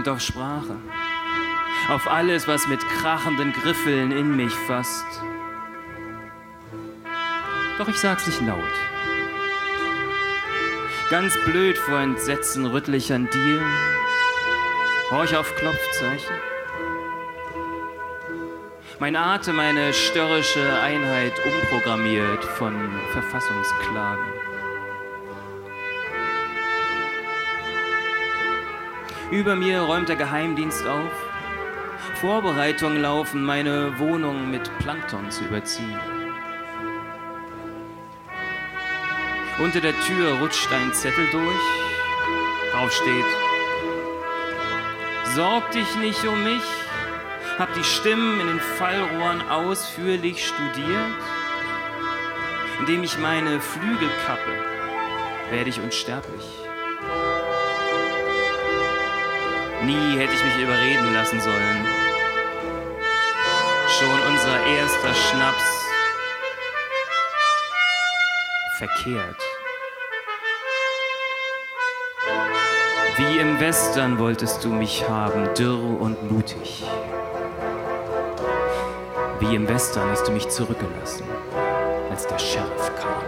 Auf Sprache, auf alles, was mit krachenden Griffeln in mich fasst. Doch ich sag's nicht laut. Ganz blöd vor Entsetzen rüttel ich an Dielen, horch auf Klopfzeichen. Mein Atem eine störrische Einheit umprogrammiert von Verfassungsklagen. Über mir räumt der Geheimdienst auf. Vorbereitungen laufen, meine Wohnung mit Plankton zu überziehen. Unter der Tür rutscht ein Zettel durch. Drauf steht: Sorg dich nicht um mich, hab die Stimmen in den Fallrohren ausführlich studiert. Indem ich meine Flügel kappe, werde ich unsterblich. Nie hätte ich mich überreden lassen sollen. Schon unser erster Schnaps verkehrt. Wie im Western wolltest du mich haben, dürr und mutig. Wie im Western hast du mich zurückgelassen, als der Sheriff kam.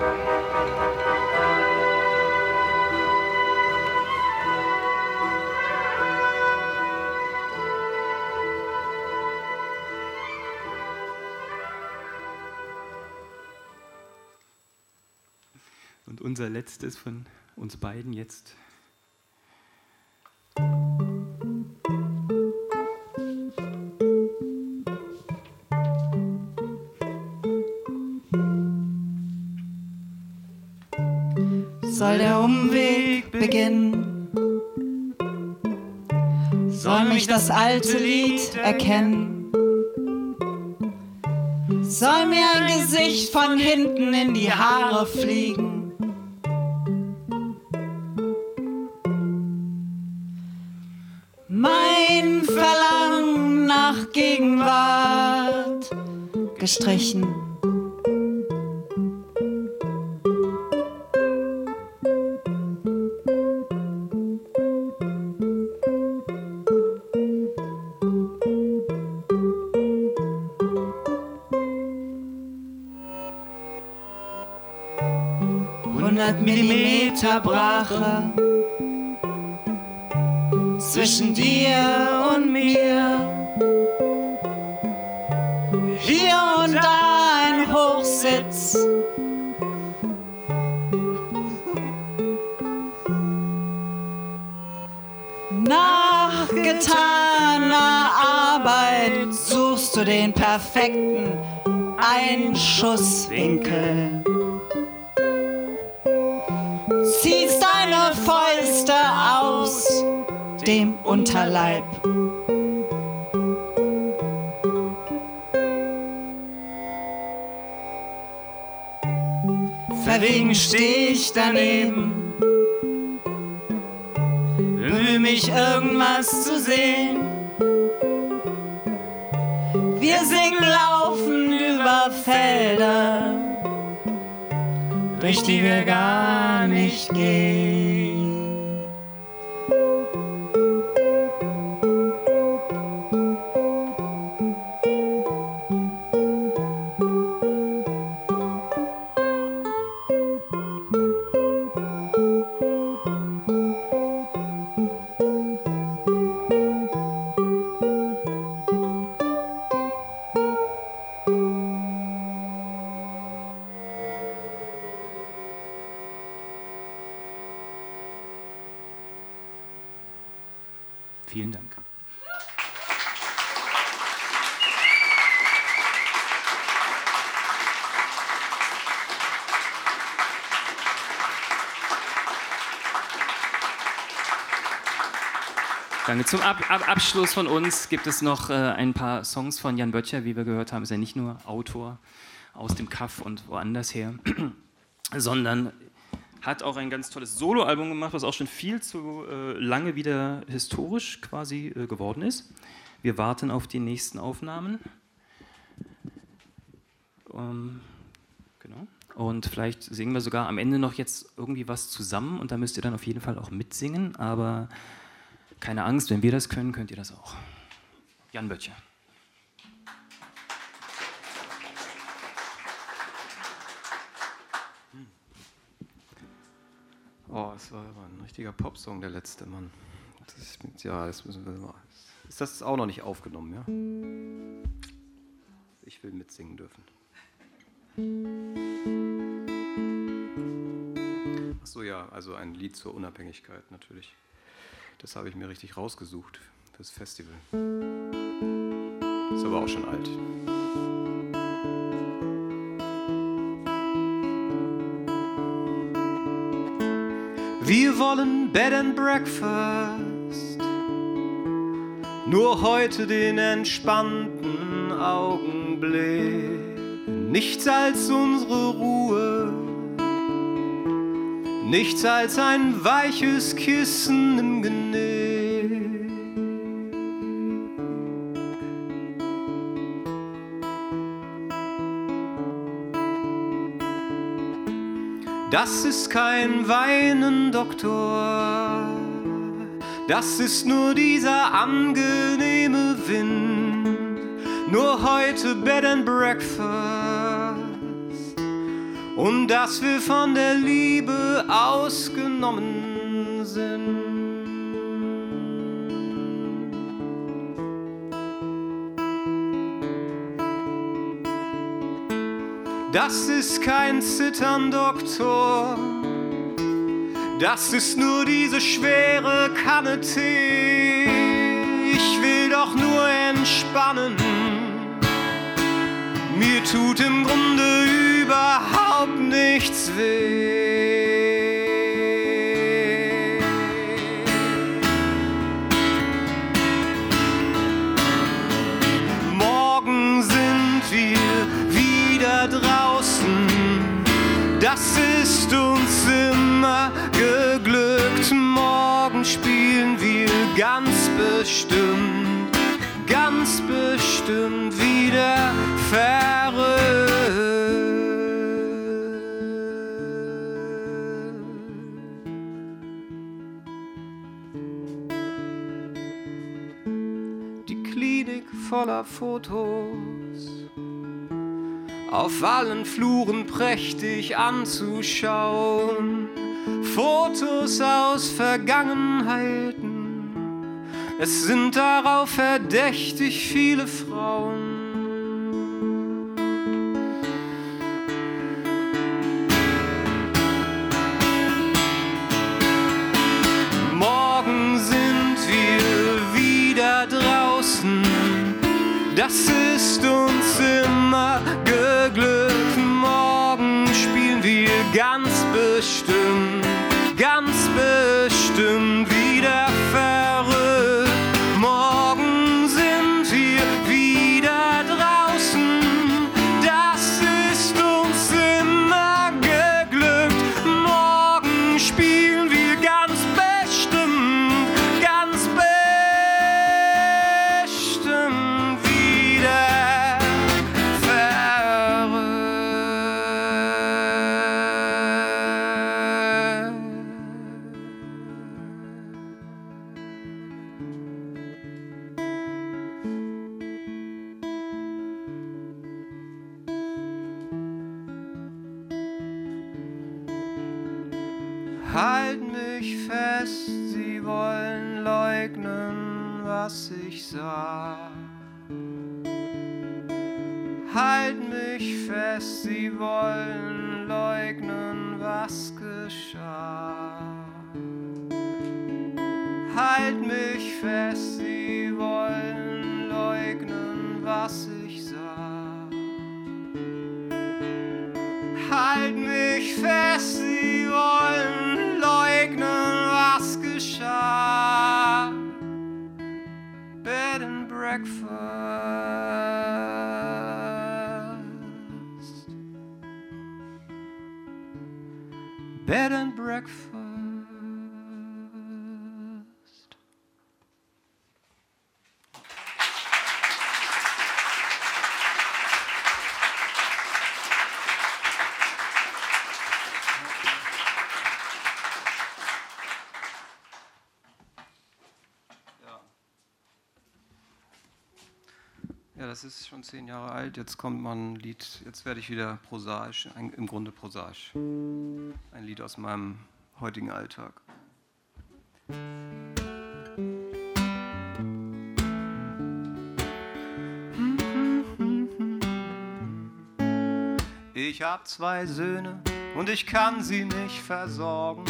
Unser letztes von uns beiden jetzt. Soll der Umweg beginnen? Soll mich das alte Lied erkennen? Soll mir ein Gesicht von hinten in die Haare fliegen? Hundert Millimeter Brache zwischen dir und mir. Hier und da ein Hochsitz. Nach getaner Arbeit suchst du den perfekten Einschusswinkel. Ziehst deine Fäuste aus dem Unterleib. Verwegen steh ich daneben, bemühe mich irgendwas zu sehen. Wir singen, laufen über Felder, durch die wir gar nicht gehen. Abschluss von uns gibt es noch äh, ein paar Songs von Jan Böttcher. Wie wir gehört haben, ist er nicht nur Autor aus dem Kaff und woanders her, sondern hat auch ein ganz tolles Soloalbum gemacht, was auch schon viel zu äh, lange wieder historisch quasi äh, geworden ist. Wir warten auf die nächsten Aufnahmen. Ähm, genau. Und vielleicht singen wir sogar am Ende noch jetzt irgendwie was zusammen und da müsst ihr dann auf jeden Fall auch mitsingen. Aber keine Angst, wenn wir das können, könnt ihr das auch. Jan Böttcher. Oh, es war ein richtiger Popsong, der letzte Mann. Das ja, das müssen wir mal. Ist das auch noch nicht aufgenommen, ja? Ich will mitsingen dürfen. Achso, ja, also ein Lied zur Unabhängigkeit natürlich. Das habe ich mir richtig rausgesucht fürs Festival. Ist aber auch schon alt. Wir wollen Bed and Breakfast, nur heute den entspannten Augenblick, nichts als unsere Ruhe, nichts als ein weiches Kissen im Das ist kein Weinen, Doktor. Das ist nur dieser angenehme Wind. Nur heute Bed and Breakfast. Und dass wir von der Liebe ausgenommen sind. Das ist kein Zittern, Doktor. Das ist nur diese schwere Kanne Tee. Ich will doch nur entspannen. Mir tut im Grunde überhaupt nichts weh. Bestimmt, ganz bestimmt wieder verrückt. Die Klinik voller Fotos auf allen Fluren prächtig anzuschauen. Fotos aus Vergangenheiten, es sind darauf verdächtig viele Frauen. Fest, sie wollen leugnen, was geschah. Bed and breakfast. Bed and breakfast. Ja, das ist schon zehn Jahre alt. Jetzt kommt mal ein Lied, jetzt werde ich wieder prosaisch, ein, im Grunde prosaisch. Ein Lied aus meinem heutigen Alltag. Ich hab zwei Söhne und ich kann sie nicht versorgen.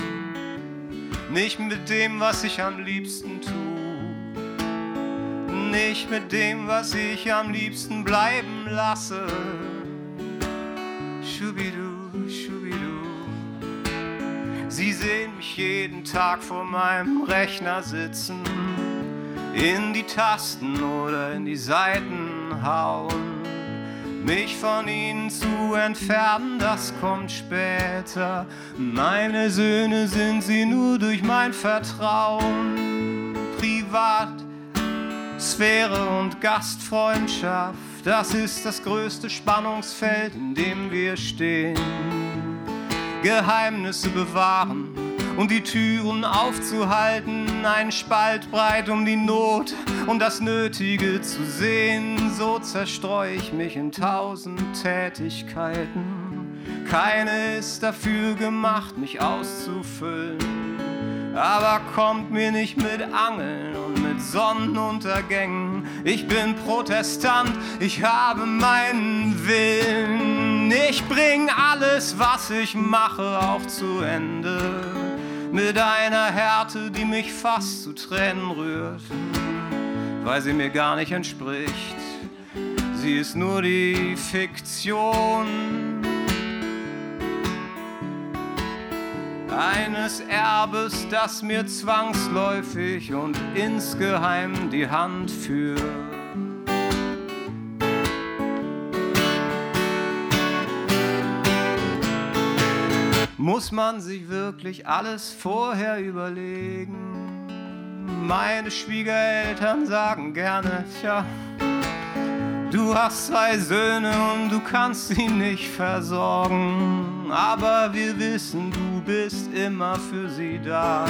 Nicht mit dem, was ich am liebsten tue nicht mit dem, was ich am liebsten bleiben lasse. Schubidu, schubidu. Sie sehen mich jeden Tag vor meinem Rechner sitzen, in die Tasten oder in die Seiten hauen. Mich von ihnen zu entfernen, das kommt später. Meine Söhne sind sie nur durch mein Vertrauen. Privat Sphäre und Gastfreundschaft, das ist das größte Spannungsfeld, in dem wir stehen. Geheimnisse bewahren und die Türen aufzuhalten, ein Spalt breit um die Not und das Nötige zu sehen. So zerstreue ich mich in tausend Tätigkeiten. Keine ist dafür gemacht, mich auszufüllen aber kommt mir nicht mit Angeln mit Sonnenuntergängen. Ich bin Protestant, ich habe meinen Willen. Ich bring alles, was ich mache, auch zu Ende. Mit einer Härte, die mich fast zu Tränen rührt, weil sie mir gar nicht entspricht. Sie ist nur die Fiktion eines Erbes, das mir zwangsläufig und insgeheim die Hand führt. Muss man sich wirklich alles vorher überlegen? Meine Schwiegereltern sagen gerne, tja, Du hast zwei Söhne und du kannst sie nicht versorgen. Aber wir wissen, du bist immer für sie da.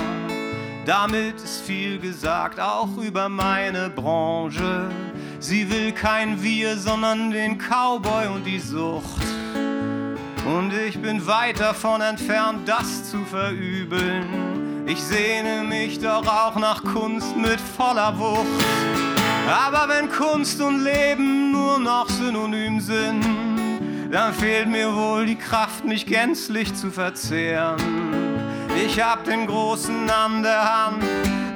Damit ist viel gesagt, auch über meine Branche. Sie will kein Wir, sondern den Cowboy und die Sucht. Und ich bin weit davon entfernt, das zu verübeln. Ich sehne mich doch auch nach Kunst mit voller Wucht. Aber wenn Kunst und Leben nur noch synonym sind, dann fehlt mir wohl die Kraft, mich gänzlich zu verzehren. Ich hab den Großen an der Hand,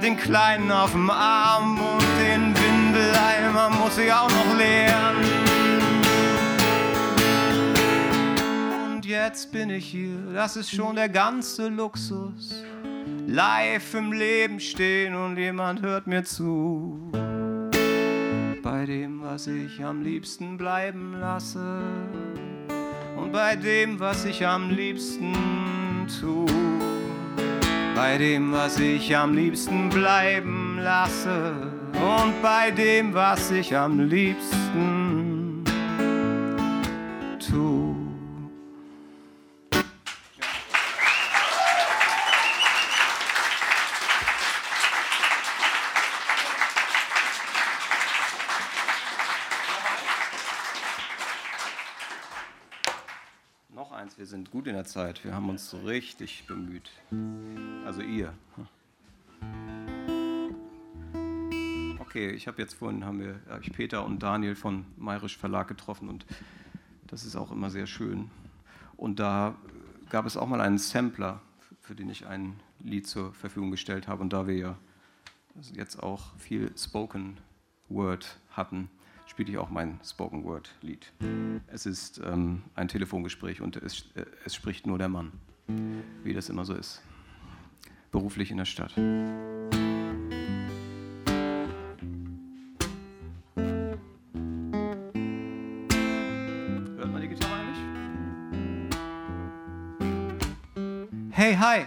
den Kleinen auf dem Arm und den Windeleimer muss ich auch noch leeren. Und jetzt bin ich hier, das ist schon der ganze Luxus. Live im Leben stehen und jemand hört mir zu bei dem, was ich am liebsten bleiben lasse und bei dem, was ich am liebsten tu. Bei dem, was ich am liebsten bleiben lasse und bei dem, was ich am liebsten sind gut in der Zeit. Wir haben uns richtig bemüht. Also ihr. Okay, ich habe jetzt vorhin haben wir hab ich Peter und Daniel von Mayrisch Verlag getroffen und das ist auch immer sehr schön. Und da gab es auch mal einen Sampler, für den ich ein Lied zur Verfügung gestellt habe. Und da wir ja jetzt auch viel Spoken Word hatten, spiele ich auch mein Spoken Word Lied. Es ist ähm, ein Telefongespräch und es, äh, es spricht nur der Mann, wie das immer so ist. Beruflich in der Stadt. Hört man die Gitarre eigentlich? Hey, hi.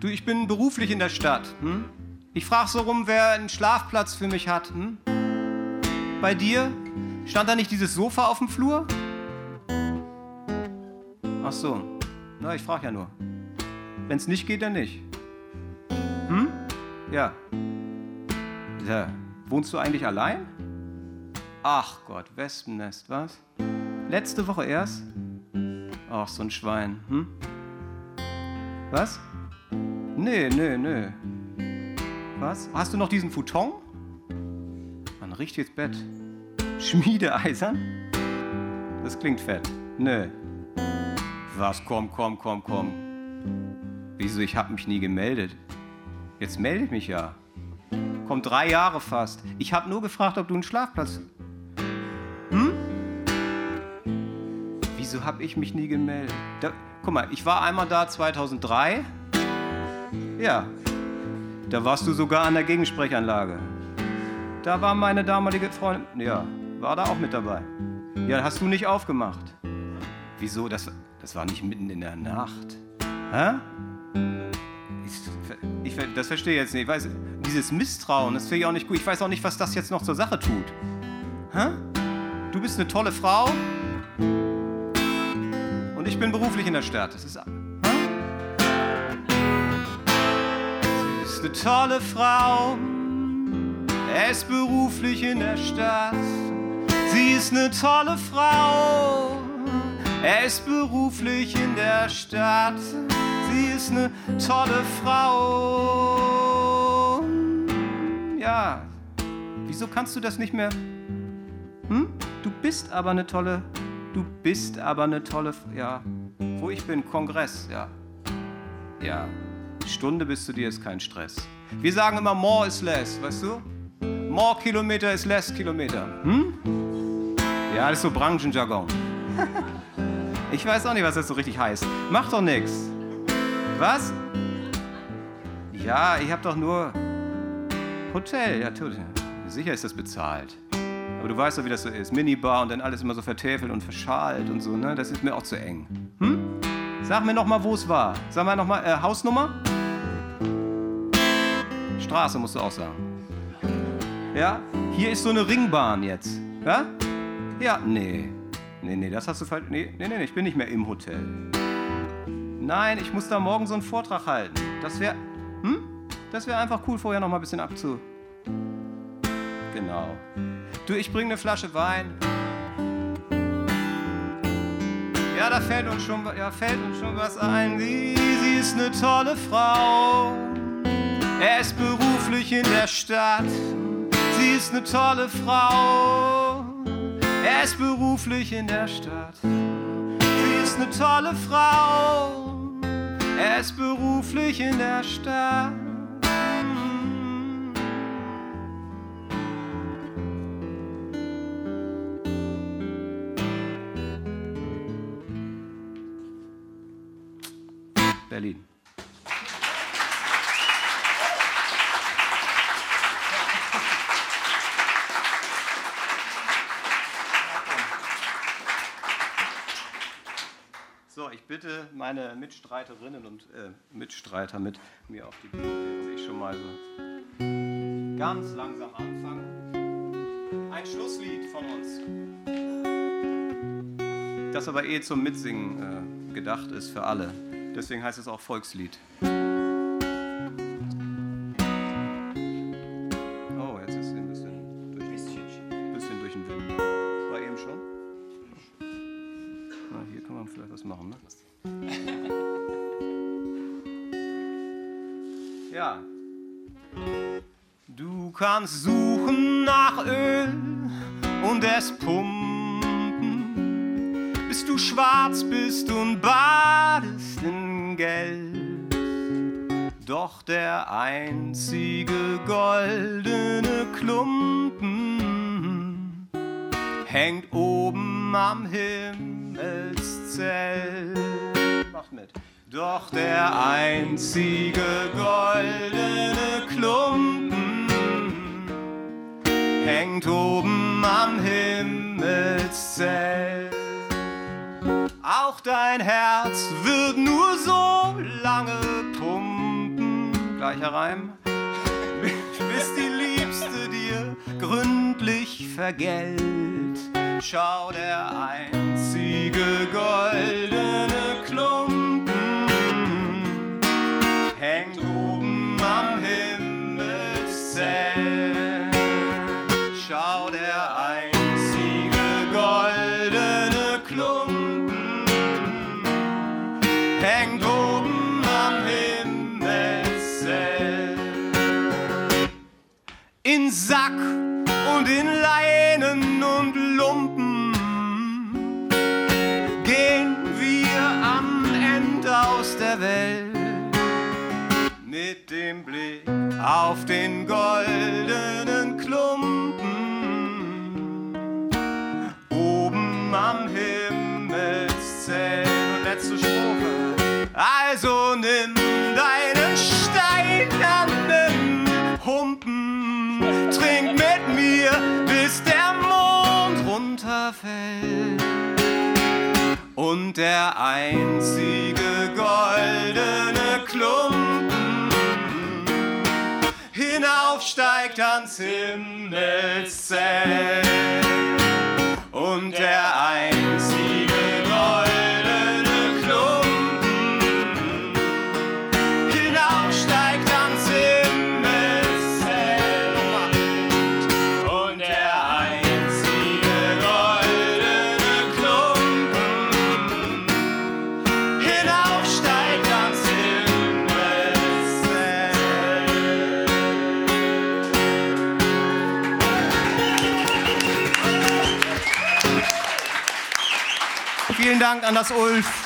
Du, ich bin beruflich in der Stadt. Hm? Ich frage so rum, wer einen Schlafplatz für mich hat. Hm? Bei dir? Stand da nicht dieses Sofa auf dem Flur? Ach so. Na, ich frage ja nur. Wenn es nicht geht, dann nicht. Hm? Ja. ja. Wohnst du eigentlich allein? Ach Gott, Wespennest, was? Letzte Woche erst? Ach, so ein Schwein, hm? Was? Nee, nee, nee. Was? Hast du noch diesen Futon? Richtiges Bett. Schmiedeeisern? Das klingt fett. Nö. Was? Komm, komm, komm, komm. Wieso? Ich hab mich nie gemeldet. Jetzt melde ich mich ja. Komm, drei Jahre fast. Ich hab nur gefragt, ob du einen Schlafplatz. Hm? Wieso hab ich mich nie gemeldet? Da, guck mal, ich war einmal da 2003. Ja. Da warst du sogar an der Gegensprechanlage. Da war meine damalige Freundin. Ja, war da auch mit dabei. Ja, hast du nicht aufgemacht. Wieso? Das, das war nicht mitten in der Nacht. Hä? Ich, ich, das verstehe ich jetzt nicht. Ich weiß, dieses Misstrauen, das finde ich auch nicht gut. Ich weiß auch nicht, was das jetzt noch zur Sache tut. Hä? Du bist eine tolle Frau und ich bin beruflich in der Stadt. Das ist. Hä? Sie ist eine tolle Frau, ist beruflich in der Stadt. Sie ist eine tolle Frau, er ist beruflich in der Stadt. Sie ist eine tolle Frau. Ja, wieso kannst du das nicht mehr? Hm? Du bist aber eine tolle, du bist aber eine tolle, ja, wo ich bin, Kongress, ja. Ja, Stunde bis zu dir ist kein Stress. Wir sagen immer, more is less, weißt du? More Kilometer is less Kilometer. Hm? Ja, das ist so Branchenjargon. Ich weiß auch nicht, was das so richtig heißt. Macht doch nichts. Was? Ja, ich hab doch nur Hotel. Ja, sicher ist das bezahlt. Aber du weißt doch, wie das so ist. Minibar und dann alles immer so vertäfelt und verschalt und so, ne? Das ist mir auch zu eng. Hm? Sag mir noch mal, wo es war. Sag mal noch mal, äh, Hausnummer? Straße musst du auch sagen. Ja? Hier ist so eine Ringbahn jetzt. Ja? Ja, nee. Nee, nee, das hast du falsch. Nee, nee, nee, ich bin nicht mehr im Hotel. Nein, ich muss da morgen so einen Vortrag halten. Das wäre. Hm? Das wäre einfach cool, vorher noch mal ein bisschen abzu. Genau. Du, ich bringe eine Flasche Wein. Ja, da fällt uns schon, ja, fällt uns schon was ein. Sie, sie ist eine tolle Frau. Er ist beruflich in der Stadt. Sie ist eine tolle Frau. Er ist beruflich in der Stadt. Sie ist eine tolle Frau. Er ist beruflich in der Stadt. Berlin. So, ich bitte meine Mitstreiterinnen und äh, Mitstreiter mit mir auf die Bühne, während ich schon mal so ganz langsam anfange. Ein Schlusslied von uns, das aber eh zum Mitsingen äh, gedacht ist für alle. Deswegen heißt es auch Volkslied. Kannst suchen nach Öl und es pumpen, bis du schwarz bist und badest in Geld. Doch der einzige goldene Klumpen hängt oben am Himmelszelt. Macht mit. Doch der einzige goldene Klumpen hängt oben am Himmelszelt. Auch dein Herz wird nur so lange pumpen, gleicher Reim, bis die Liebste dir gründlich vergällt. Schau, der einzige goldene Klumpen hängt schau der einzige goldene Klumpen hängt oben am Himmelszelt. In Sack und in Leinen und Lumpen gehen wir am Ende aus der Welt mit dem Blick auf den goldenen Klumpen. Am Himmelszelt. Und letzte Strophe. Also nimm deinen steinernen Humpen, trink mit mir, bis der Mond runterfällt. Und der einzige goldene Klumpen hinaufsteigt ans Himmelszelt. Und der einzige Dank an das Ulf.